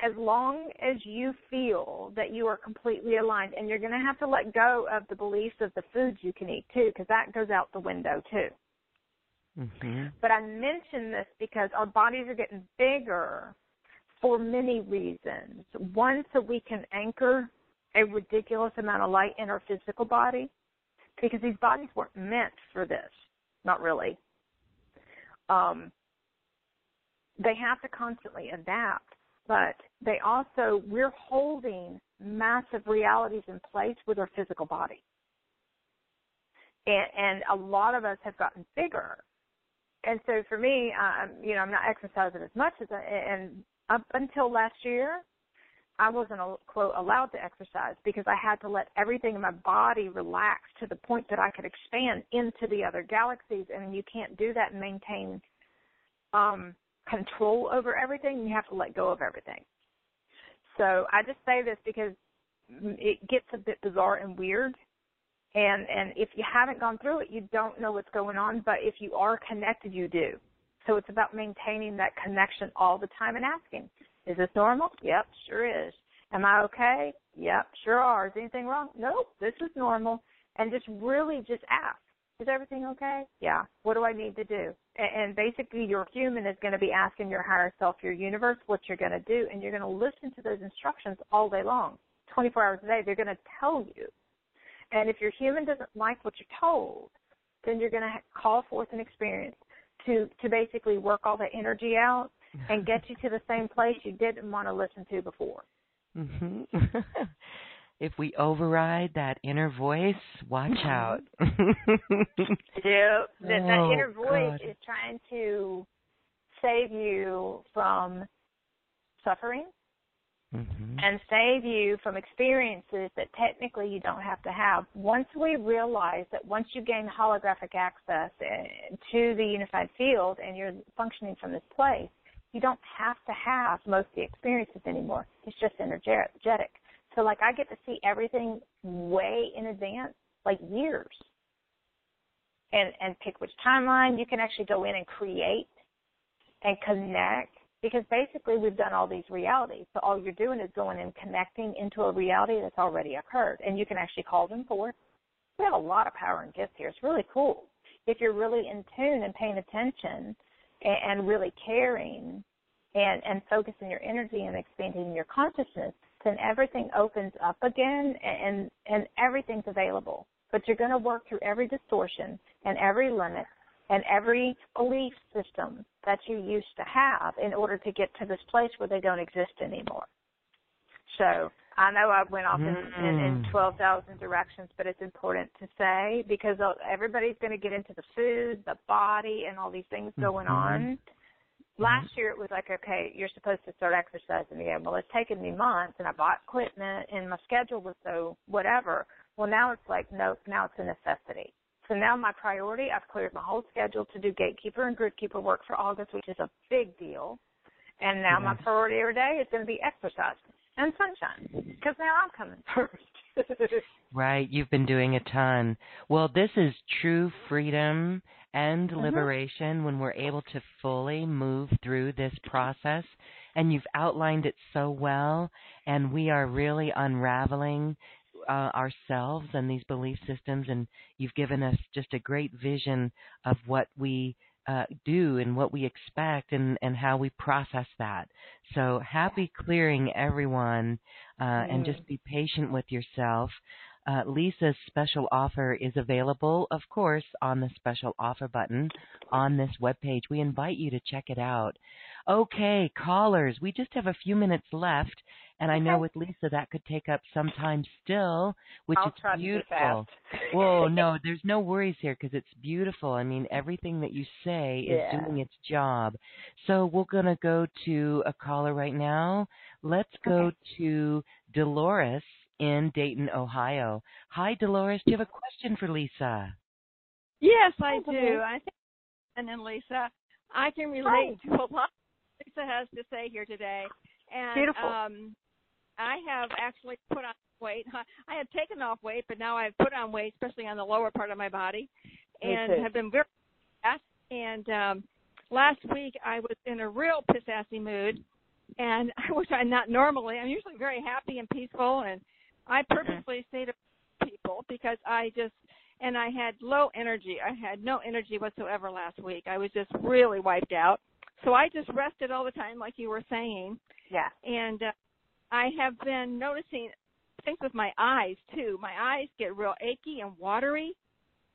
B: as long as you feel that you are completely aligned, and you're going to have to let go of the beliefs of the foods you can eat too, because that goes out the window too.
A: Mm-hmm.
B: But I mention this because our bodies are getting bigger for many reasons. One, so we can anchor a ridiculous amount of light in our physical body, because these bodies weren't meant for this. Not really. Um, they have to constantly adapt, but they also, we're holding massive realities in place with our physical body. And, and a lot of us have gotten bigger. And so for me, um, you know, I'm not exercising as much as I, and up until last year, I wasn't quote allowed to exercise because I had to let everything in my body relax to the point that I could expand into the other galaxies, and you can't do that and maintain um, control over everything. You have to let go of everything. So I just say this because it gets a bit bizarre and weird, and and if you haven't gone through it, you don't know what's going on. But if you are connected, you do. So it's about maintaining that connection all the time and asking, is this normal? Yep, sure is. Am I okay? Yep, sure are. Is anything wrong? Nope, this is normal. And just really just ask, is everything okay? Yeah. What do I need to do? And basically, your human is going to be asking your higher self, your universe, what you're going to do, and you're going to listen to those instructions all day long, 24 hours a day. They're going to tell you. And if your human doesn't like what you're told, then you're going to call forth an experience to to basically work all that energy out and get you to the same place you didn't want to listen to before.
A: Mm-hmm. if we override that inner voice, watch mm-hmm. out.
B: yep, that, that
A: oh,
B: inner voice
A: God.
B: is trying to save you from suffering
A: mm-hmm.
B: and save you from experiences that technically you don't have to have. Once we realize that once you gain holographic access eh, to the unified field and you're functioning from this place, you don't have to have most of the experiences anymore. It's just energetic. So like I get to see everything way in advance, like years. And and pick which timeline you can actually go in and create and connect because basically we've done all these realities. So all you're doing is going and connecting into a reality that's already occurred and you can actually call them forth. We have a lot of power and gifts here. It's really cool. If you're really in tune and paying attention and, and really caring and, and focusing your energy and expanding your consciousness, then everything opens up again and, and everything's available. But you're going to work through every distortion and every limit and every belief system that you used to have in order to get to this place where they don't exist anymore. So I know I went off in, in, in mm. 12,000 directions, but it's important to say because everybody's going to get into the food, the body, and all these things going
A: mm-hmm.
B: on. Last year it was like, okay, you're supposed to start exercising again. Well, it's taken me months, and I bought equipment, and my schedule was so whatever. Well, now it's like, nope, now it's a necessity. So now my priority, I've cleared my whole schedule to do gatekeeper and gridkeeper work for August, which is a big deal. And now yes. my priority every day is going to be exercise and sunshine because now I'm coming first.
A: right, you've been doing a ton. Well, this is true freedom and
B: mm-hmm.
A: liberation when we're able to fully move through this process. And you've outlined it so well, and we are really unraveling uh, ourselves and these belief systems, and you've given us just a great vision of what we uh, do and what we expect and, and how we process that. So happy clearing, everyone, uh, mm. and just be patient with yourself. Uh, Lisa's special offer is available, of course, on the special offer button on this webpage. We invite you to check it out. Okay, callers, we just have a few minutes left, and I know with Lisa that could take up some time still, which
B: I'll
A: is beautiful. Whoa, no, there's no worries here because it's beautiful. I mean, everything that you say is
B: yeah.
A: doing its job. So we're going to go to a caller right now. Let's go
B: okay.
A: to Dolores in Dayton, Ohio. Hi, Dolores. Do you have a question for Lisa?
C: Yes, I do. I think, and then Lisa, I can relate
B: Hi.
C: to a lot Lisa has to say here today. And
B: Beautiful.
C: um I have actually put on weight. I had taken off weight, but now I've put on weight, especially on the lower part of my body, and have been very fast. And um, last week I was in a real pissy mood, and which I'm not normally. I'm usually very happy and peaceful, and I
B: Mm-hmm.
C: purposely say to people because I just and I had low energy. I had no energy whatsoever last week. I was just really wiped out. So I just rested all the time, like you were saying,
B: Yeah.
C: and uh, I have been noticing things with my eyes too. My eyes get real achy and watery,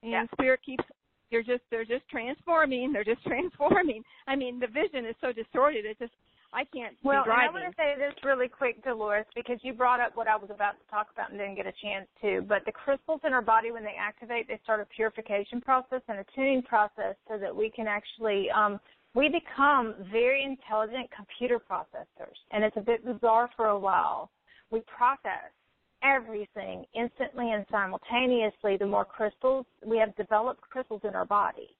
C: and
B: Yeah.
C: spirit keeps. You're just they're just transforming. They're just transforming. I mean, the vision is so distorted. It just I can't
B: Well,
C: be
B: and I want to say this really quick, Dolores, because you brought up what I was about to talk about and didn't get a chance to. But the crystals in our body, when they activate, they start a purification process and a tuning process so that we can actually, um, we become very intelligent computer processors. And it's a bit bizarre for a while. We process everything instantly and simultaneously. The more crystals, we have developed crystals in our body.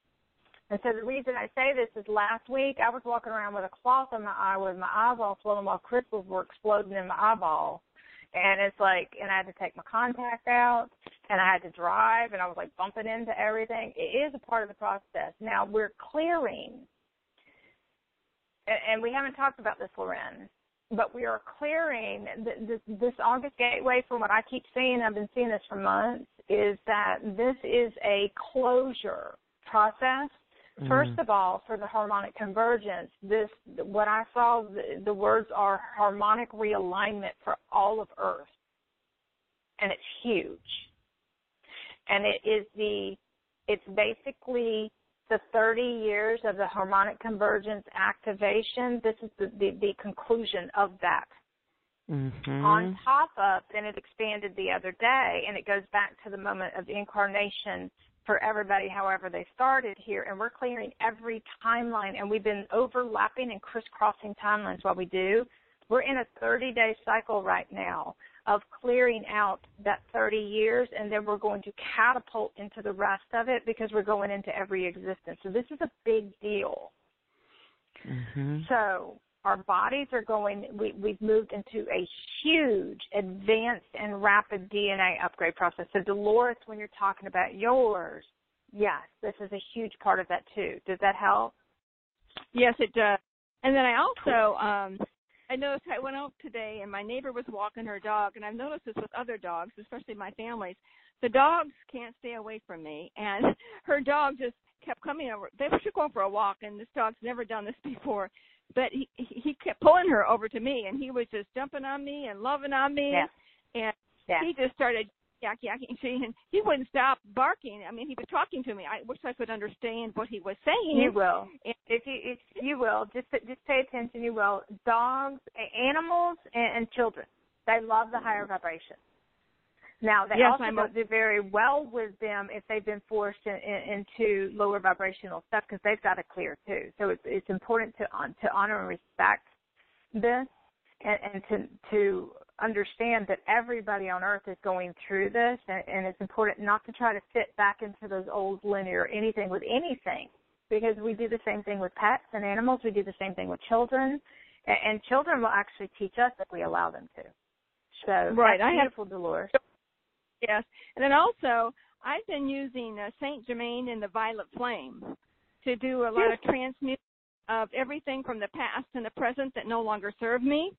B: And so the reason I say this is last week I was walking around with a cloth on my eye with my eyeball swollen while crystals were exploding in my eyeball. And it's like, and I had to take my contact out and I had to drive and I was like bumping into everything. It is a part of the process. Now we're clearing, and, and we haven't talked about this, Loren, but we are clearing th- this, this August gateway from what I keep seeing, I've been seeing this for months, is that this is a closure process. Mm-hmm. First of all, for the harmonic convergence, this what I saw the, the words are harmonic realignment for all of Earth, and it's huge. And it is the it's basically the 30 years of the harmonic convergence activation. This is the the, the conclusion of that.
A: Mm-hmm.
B: On top of, then it expanded the other day, and it goes back to the moment of incarnation for everybody, however they started here, and we're clearing every timeline, and we've been overlapping and crisscrossing timelines while we do. We're in a 30 day cycle right now of clearing out that 30 years, and then we're going to catapult into the rest of it because we're going into every existence. So this is a big deal.
A: Mm-hmm.
B: So our bodies are going, we, we've moved into a huge, advanced, and rapid DNA upgrade process. So, Dolores, when you're talking about yours, yes, this is a huge part of that too. Does that help?
C: Yes, it does. And then I also um I noticed I went out today and my neighbor was walking her dog and I've noticed this with other dogs, especially my family's. The dogs can't stay away from me and her dog just kept coming over. They were going for a walk and this dog's never done this before. But he he kept pulling her over to me and he was just jumping on me and loving on me
B: Yeah.
C: and
B: Yeah.
C: he just started yak yakking and he wouldn't stop barking. I mean he was talking to me. I wish I could understand what he was saying.
B: You will.
C: And-
B: If you if you will, just just pay attention. You will. Dogs, animals, and, and children. They love the higher vibration. Now they
C: Yes,
B: also
C: I'm
B: don't do very well with them if they've been forced in, in, into lower vibrational stuff because they've got to clear too. So it's it's important to hon- to honor and respect this and, and to to understand that everybody on earth is going through this and, and it's important not to try to fit back into those old linear anything with anything because we do the same thing with pets and animals we do the same thing with children and, and children will actually teach us if we allow them to. So
C: Right, I have-
B: beautiful dolores.
C: Yes, and then also I've been using uh, Saint Germain and the Violet Flame to do a lot of transmute of everything from the past and the present that no longer serve me,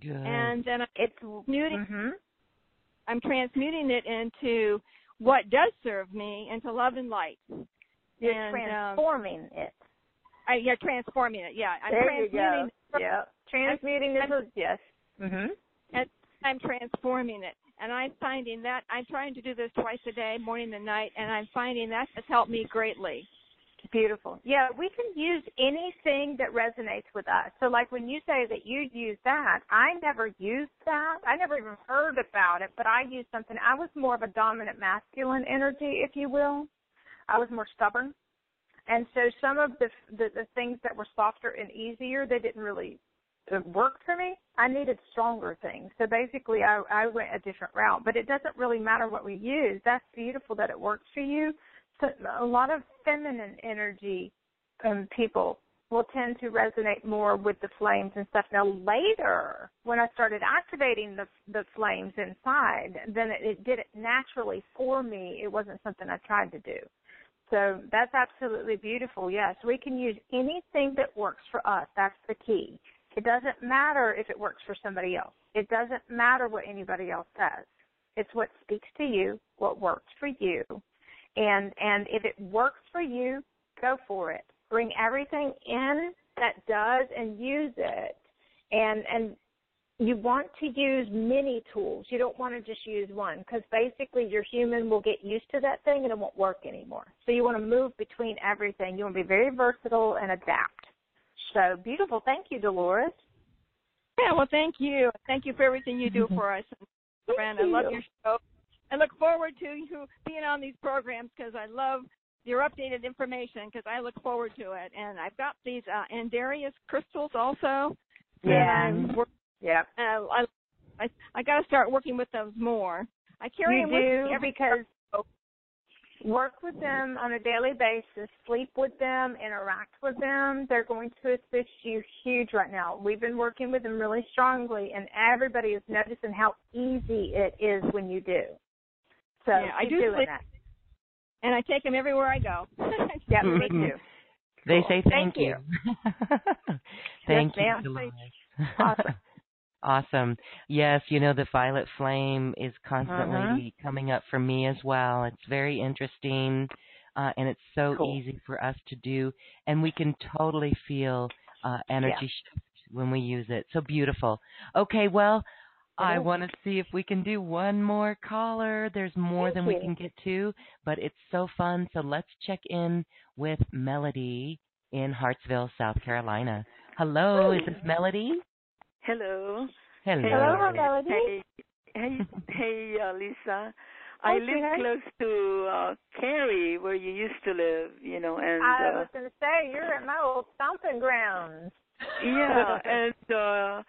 A: Good.
C: and then I'm
B: it's
C: muting.
B: mhm
C: I'm transmuting it into what does serve me into love and light.
B: you're
C: and, um,
B: transforming it
C: I, yeah, transforming it. Yeah, I'm
B: there you
C: transmuting.
B: go yeah transmuting is
C: I'm-
B: a yes mhm And
C: I'm transforming it, and I'm finding that I'm trying to do this twice a day, morning and night, and I'm finding that has helped me greatly.
B: Beautiful. Yeah, we can use anything that resonates with us. So, like when you say that you use that, I never used that. I never even heard about it, but I used something. I was more of a dominant masculine energy, if you will. I was more stubborn, and so some of the the, the things that were softer and easier, they didn't really uh, work for me. I needed stronger things. So basically, I I went a different route. But it doesn't really matter what we use. That's beautiful that it works for you a lot of feminine energy um, people will tend to resonate more with the flames and stuff. Now later, when I started activating the the flames inside, then it, it did it naturally for me. It wasn't something I tried to do. So that's absolutely beautiful. Yes, we can use anything that works for us. That's the key. It doesn't matter if it works for somebody else. It doesn't matter what anybody else says. It's what speaks to you, what works for you. And and if it works for you, go for it. Bring everything in that does and use it. And and you want to use many tools. You don't want to just use one because basically your human will get used to that thing and it won't work anymore. So you want to move between everything. You want to be very versatile and adapt. So beautiful. Thank you, Dolores.
C: Yeah, well, thank you. Thank you for everything you do for us. And I love your show. I look forward to you being on these programs because I love your updated information because I look forward to it. And I've got these uh, Andarius crystals also.
B: Yeah.
C: Yeah. Uh, I I I got to start working with those more. I carry
B: you
C: them
B: do
C: with me every
B: because work with them on a daily basis, sleep with them, interact with them. They're going to assist you huge right now. We've been working with them really strongly, and everybody is noticing how easy it is when you do. So
C: yeah, I do
B: doing
C: sleep,
B: that.
C: and I take them everywhere I go.
B: Yeah, me too.
A: They
B: Cool.
A: say
B: Thank
A: thank, you. thank you.
B: ma'am. Awesome.
A: awesome. Yes, you know the violet flame is constantly
B: Uh-huh.
A: coming up for me as well. It's very interesting, uh, and it's so
B: Cool.
A: easy for us to do, and we can totally feel uh, energy shift when we use it. So beautiful. Okay, well. I want to see if we can do one more caller. There's more
B: Thank
A: than we can get to, but it's so fun. So let's check in with Melody in Hartsville, South Carolina. Hello, is this Melody?
D: Hello.
A: Hello.
B: Hello, Melody.
D: Hey, hey, hey, uh, Lisa. I live
B: sweetheart.
D: close to uh Cary, where you used to live. You know, and
B: I
D: uh,
B: was going to say you're at my old stomping grounds.
D: yeah, and uh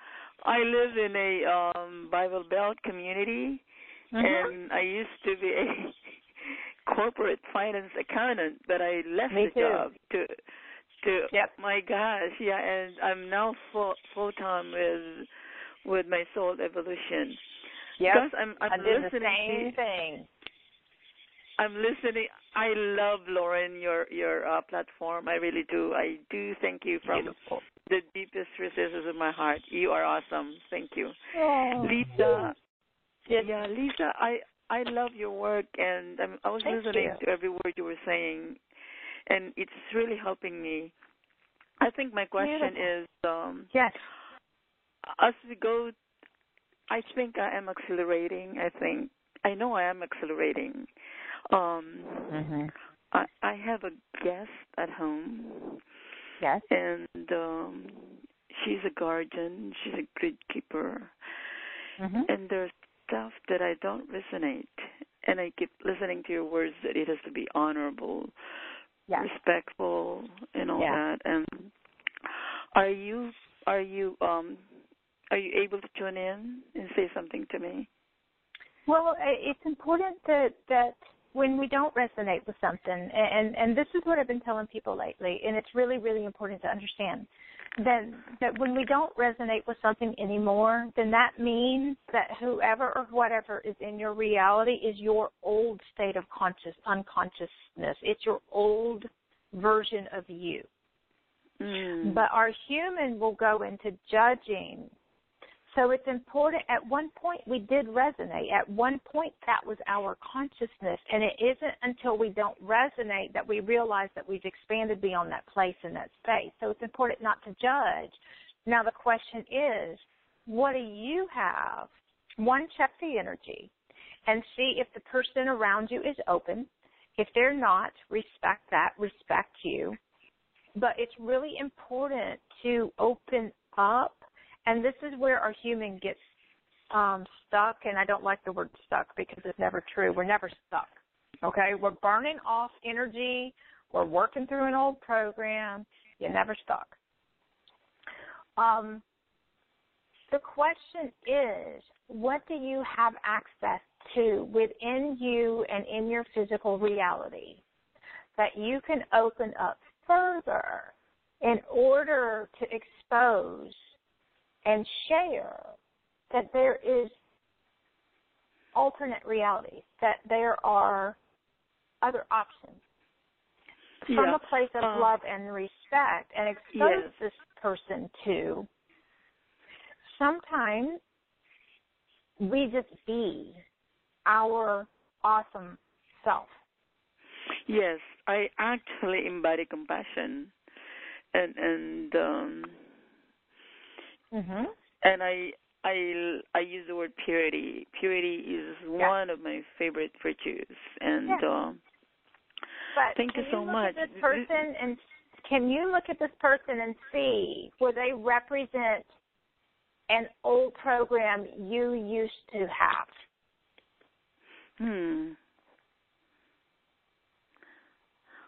D: I live in a um Bible Belt community,
B: Mhm.
D: and I used to be a corporate finance accountant, but I left
B: Me
D: the
B: too.
D: job to to
B: Yep.
D: my gosh, yeah, and I'm now full full time with with my soul evolution.
B: Yep.
D: Because I'm I'm
B: I did the same
D: to
B: thing.
D: I'm listening. I love Lauren your your uh, platform. I really do. I do thank you from
B: Beautiful.
D: The deepest recesses of my heart. You are awesome. Thank you.
B: Oh.
D: Lisa,
B: Yes.
D: yeah, Lisa, I I love your work, and I'm, I was
B: Thank
D: listening
B: you.
D: to every word you were saying, and it's really helping me. I think my question
B: Beautiful.
D: is, um,
B: Yes.
D: as we go, I think I am accelerating. I think I know I am accelerating. Um,
B: Mhm.
D: I I have a guest at home,
B: Yes.
D: and um, she's a guardian. She's a grid keeper,
B: Mhm.
D: and there's stuff that I don't resonate. And I keep listening to your words that it has to be honorable,
B: Yes.
D: respectful, and all that. And are you are you um are you able to tune in and say something to me?
B: Well, it's important that that when we don't resonate with something, and and this is what I've been telling people lately, and it's really really important to understand that that when we don't resonate with something anymore, then that means that whoever or whatever is in your reality is your old state of conscious unconsciousness. It's your old version of you.
D: Mm.
B: But our human will go into judging. So it's important. At one point, we did resonate. At one point, that was our consciousness. And it isn't until we don't resonate that we realize that we've expanded beyond that place and that space. So it's important not to judge. Now, the question is, what do you have? One, check the energy and see if the person around you is open. If they're not, respect that, respect you but it's really important to open up and this is where our human gets um stuck and i don't like the word stuck because it's never true. We're never stuck okay? We're burning off energy. We're working through an old program. You're never stuck. Um the question is what do you have access to within you and in your physical reality that you can open up further in order to expose and share that there is alternate realities, that there are other options from
D: Yeah.
B: a place of
D: Uh,
B: love and respect and expose
D: Yes.
B: this person to sometimes we just be our awesome self.
D: Yes, I actually embody compassion, and and um,
B: Mhm.
D: and I I I use the word purity. Purity is
B: Yeah.
D: one of my favorite virtues, and
B: Yeah.
D: um,
B: But
D: Thank
B: can
D: you so
B: look
D: much.
B: At this person and can you look at this person and see where they represent an old program you used to have?
D: hmm.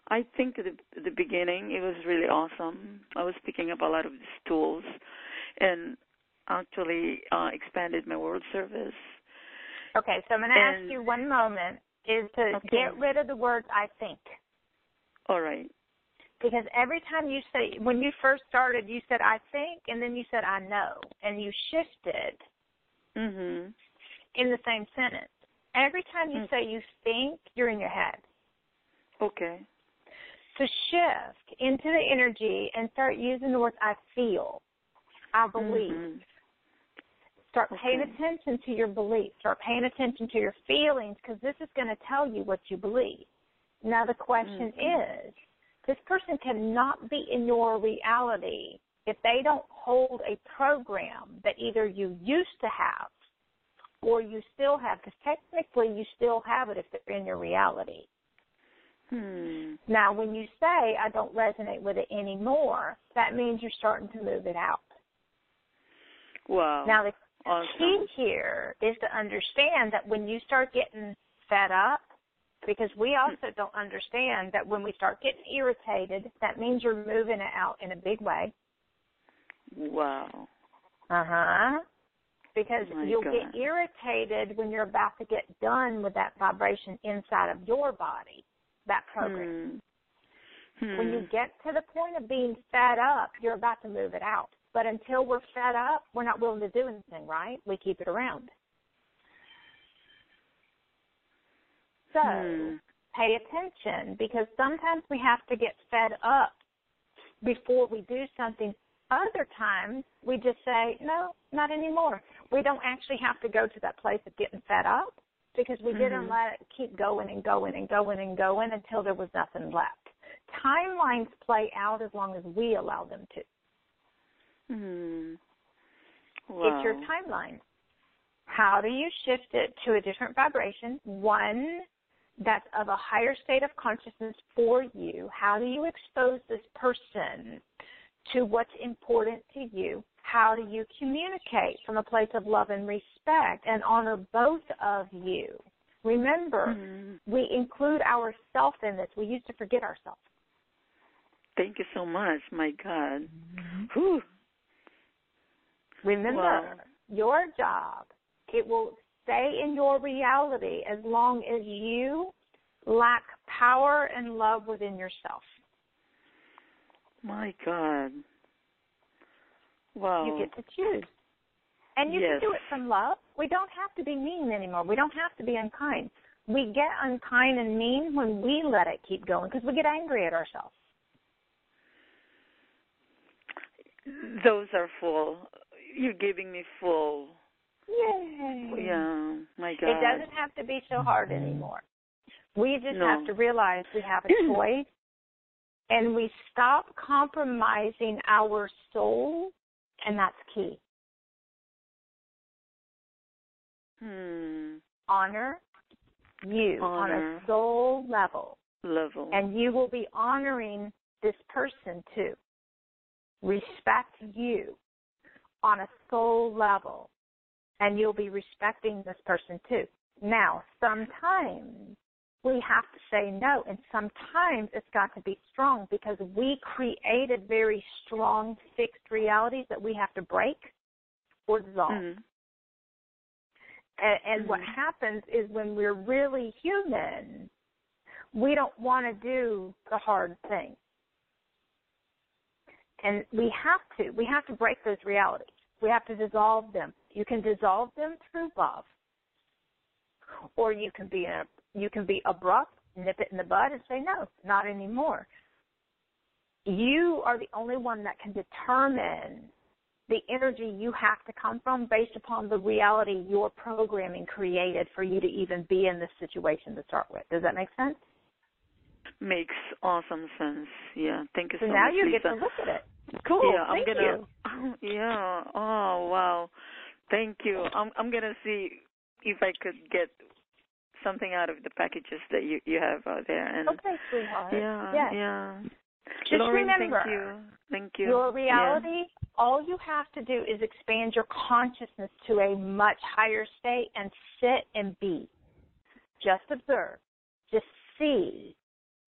D: I think at the, the beginning it was really awesome. I was picking up a lot of these tools, and actually uh, expanded my world service.
B: Okay, so I'm going to ask you one moment is to
D: Okay.
B: get rid of the words I think.
D: All right.
B: Because every time you say, when you first started, you said I think, and then you said I know, and you shifted
D: mm-hmm.
B: in the same sentence. Every time you
D: Mm.
B: say you think, you're in your head.
D: Okay.
B: to shift into the energy and start using the words I feel, I believe.
D: Mhm.
B: Start paying
D: Okay.
B: attention to your beliefs. Start paying attention to your feelings because this is going to tell you what you believe. Now the question
D: Mhm.
B: is, this person cannot be in your reality if they don't hold a program that either you used to have or you still have, because technically you still have it if they're in your reality.
D: Hmm.
B: Now, when you say, I don't resonate with it anymore, that means you're starting to move it out.
D: Wow.
B: Now, the
D: awesome.
B: key here is to understand that when you start getting fed up, because we also don't understand that when we start getting irritated, that means you're moving it out in a big way.
D: Wow.
B: Uh huh. Because
D: My
B: you'll
D: God.
B: get irritated when you're about to get done with that vibration inside of your body, that program.
D: Hmm.
B: When you get to the point of being fed up, you're about to move it out. But until we're fed up, we're not willing to do anything, right? We keep it around. So
D: Hmm.
B: pay attention because sometimes we have to get fed up before we do something. Other times we just say, no, not anymore. We don't actually have to go to that place of getting fed up because we didn't
D: Mhm.
B: let it keep going and going and going and going until there was nothing left. Timelines play out as long as we allow them to.
D: Hmm. Wow.
B: It's your timeline. How do you shift it to a different vibration? One that's of a higher state of consciousness for you. How do you expose this person to what's important to you? How do you communicate from a place of love and respect and honor both of you? Remember,
D: Hmm.
B: we include ourselves in this. We used to forget ourselves.
D: Thank you so much. My God. Whew.
B: Remember,
D: Wow.
B: your job, it will stay in your reality as long as you lack power and love within yourself.
D: My God. Wow.
B: You get to choose. And you
D: Yes.
B: can do it from love. We don't have to be mean anymore. We don't have to be unkind. We get unkind and mean when we let it keep going because we get angry at ourselves.
D: Those are full. You're giving me full.
B: Yay.
D: Yeah. My God.
B: It doesn't have to be so hard anymore. We just
D: No.
B: have to realize we have a choice and we stop compromising our soul, and that's key.
D: Hmm.
B: Honor you on a soul level,
D: Level.
B: and you will be honoring this person too. Respect you on a soul level, and you'll be respecting this person too. Now, sometimes we have to say no, and sometimes it's got to be strong because we created very strong, fixed realities that we have to break or dissolve.
D: Mhm.
B: And, and what
D: Mhm.
B: happens is when we're really human, we don't want to do the hard thing. And we have to. We have to break those realities. We have to dissolve them. You can dissolve them through love. Or you can be a, you can be abrupt, nip it in the bud and say no, not anymore. You are the only one that can determine the energy you have to come from based upon the reality your programming created for you to even be in this situation to start with. Does that make sense?
D: Makes awesome sense. Yeah. Thank you so,
B: so now
D: much.
B: you
D: Lisa.
B: get to look at it. Cool.
D: Yeah, I'm gonna.
B: you.
D: Yeah. Oh wow. Thank you. I'm I'm gonna see if I could get something out of the packages that you you have out there. And
B: Okay, sweetheart.
D: yeah,
B: Yes.
D: yeah.
B: Just
D: Lauren,
B: remember,
D: thank you. Thank you.
B: Your
D: Yeah.
B: reality, all you have to do is expand your consciousness to a much higher state and sit and be. Just observe. Just see.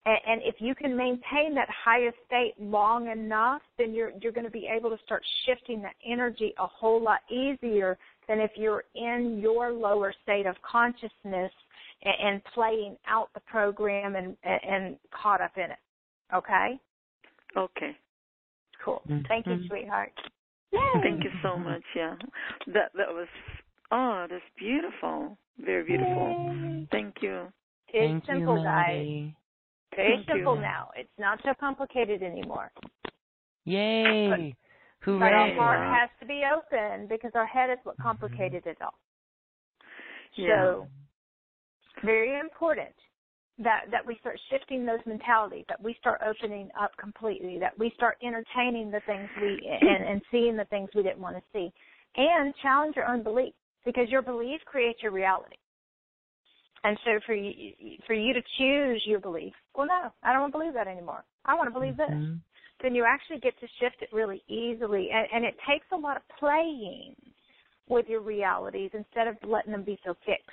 B: And, and if you can maintain that highest state long enough, then you're you're going to be able to start shifting that energy a whole lot easier than if you're in your lower state of consciousness and, and playing out the program and and caught up in it. Okay?
D: Okay.
B: Cool. Mm-hmm. Thank you, sweetheart.
D: Thank you so much. Yeah. That that was oh, that's beautiful. Very beautiful. Thank you.
B: It's
A: Thank
B: simple,
A: you,
B: guys.
A: Melody.
B: Very
D: Thank you.
B: simple now. It's not so complicated anymore.
A: Yay!
B: But our
A: Hooray!
B: heart has to be open because our head is what mm-hmm. complicated it all.
D: Yeah.
B: So very important that that we start shifting those mentalities, that we start opening up completely, that we start entertaining the things we and, and seeing the things we didn't want to see, and challenge your own beliefs because your belief creates your reality. And so for you for you to choose your belief, well, no, I don't want to believe that anymore. I want to believe this.
A: Mhm.
B: Then you actually get to shift it really easily, and, and it takes a lot of playing with your realities instead of letting them be so fixed.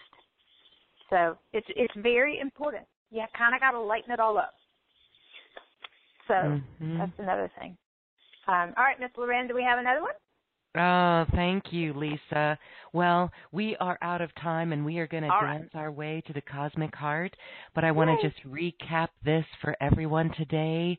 B: So it's it's very important. You kind of got to lighten it all up. So
A: Mhm.
B: that's another thing. Um, all right, Miss Loren, do we have another one?
A: Oh, thank you, Lisa. Well, we are out of time and we are going to
B: All right.
A: dance our way to the cosmic heart. But I want to just recap this for everyone today.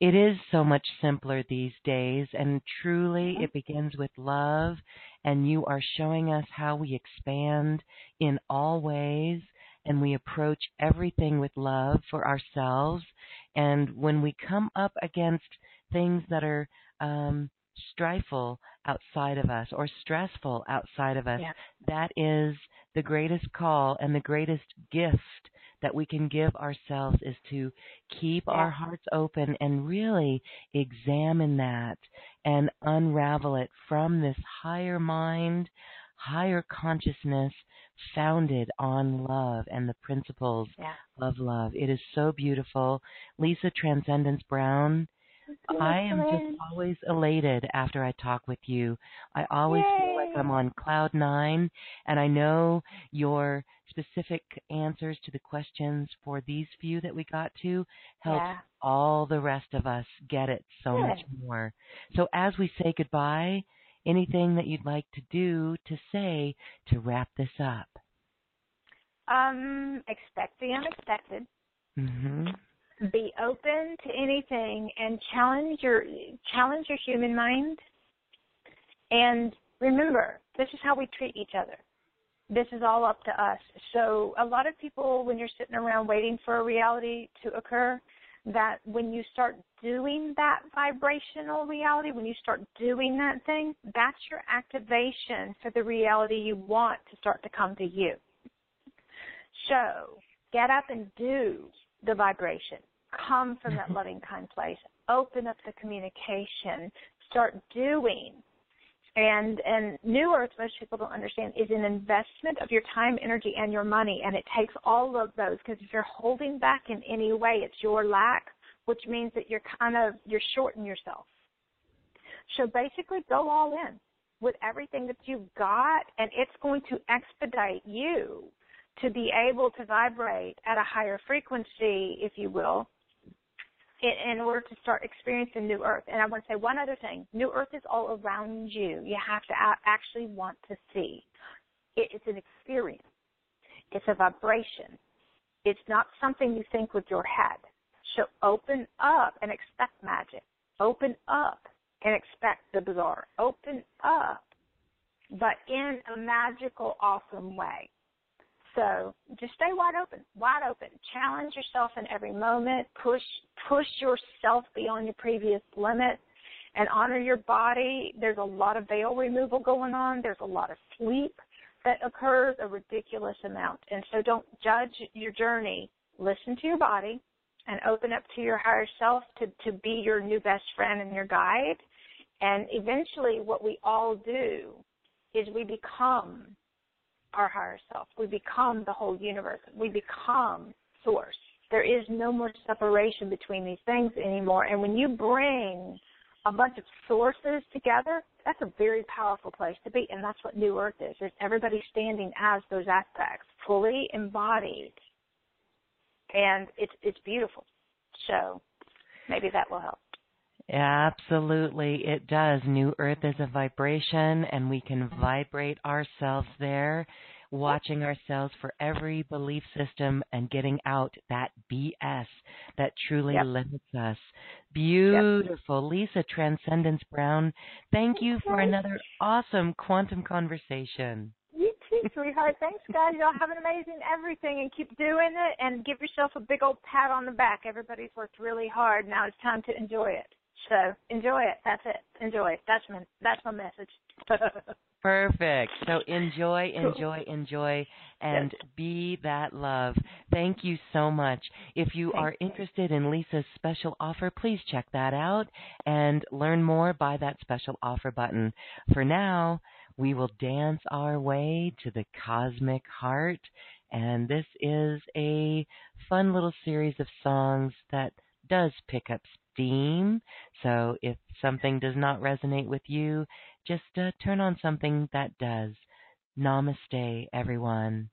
A: It is so much simpler these days, and truly
B: Mhm.
A: it begins with love. And you are showing us how we expand in all ways and we approach everything with love for ourselves. And when we come up against things that are um, strifeful outside of us or stressful outside of us,
B: Yeah.
A: that is the greatest call and the greatest gift that we can give ourselves is to keep
B: Yeah.
A: our hearts open and really examine that and unravel it from this higher mind, higher consciousness founded on love and the principles
B: Yeah.
A: of love. It is so beautiful. Lisa Transcendence Brown, I am just always elated after I talk with you. I always feel like I'm on cloud nine, and I know your specific answers to the questions for these few that we got to help
B: Yeah.
A: all the rest of us get it so
B: Good.
A: much more. So as we say goodbye, anything that you'd like to do to say to wrap this up?
B: Um, expect the unexpected.
A: hmm
B: Be open to anything and challenge your challenge your human mind. And remember, this is how we treat each other. This is all up to us. So a lot of people, when you're sitting around waiting for a reality to occur, that when you start doing that vibrational reality, when you start doing that thing, that's your activation for the reality you want to start to come to you. So get up and do the vibration. Come from that mm-hmm. loving, kind place. Open up the communication. Start doing. And and New Earth, most people don't understand, is an investment of your time, energy, and your money. And it takes all of those because if you're holding back in any way, it's your lack, which means that you're kind of you're shorting yourself. So basically, go all in with everything that you've got, and it's going to expedite you to be able to vibrate at a higher frequency, if you will, in, in order to start experiencing New Earth. And I want to say one other thing: New Earth is all around you. You have to actually want to see. It, it's an experience. It's a vibration. It's not something you think with your head. So open up and expect magic. Open up and expect the bizarre. Open up, but in a magical, awesome way. So just stay wide open, wide open. Challenge yourself in every moment. Push push yourself beyond your previous limit, and honor your body. There's a lot of veil removal going on. There's a lot of sleep that occurs, a ridiculous amount. And so don't judge your journey. Listen to your body and open up to your higher self to, to be your new best friend and your guide. And eventually, what we all do is we become our higher self. We become the whole universe. We become source. There is no more separation between these things anymore. And when you bring a bunch of sources together, that's a very powerful place to be. And that's what New Earth is. There's everybody standing as those aspects, fully embodied. And it's it's beautiful. So maybe that will help.
A: Absolutely, it does. New Earth is a vibration, and we can vibrate ourselves there watching ourselves for every belief system and getting out that BS that truly
B: yep.
A: limits us. Beautiful. Yep. Lisa Transcendence Brown, thank you for another awesome quantum conversation.
B: You too, sweetheart. Thanks, guys. Y'all have an amazing everything and keep doing it and give yourself a big old pat on the back. Everybody's worked really hard. Now it's time to enjoy it. So enjoy it. That's it. Enjoy. That's my that's my message.
A: Perfect. So enjoy, enjoy, enjoy, and be that love. Thank you so much. If you are interested in Lisa's special offer, please check that out and learn more by that special offer button. For now, we will dance our way to the cosmic heart, and this is a fun little series of songs that does pick up steam. So if something does not resonate with you, just uh, turn on something that does. Namaste, everyone.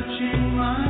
E: touching my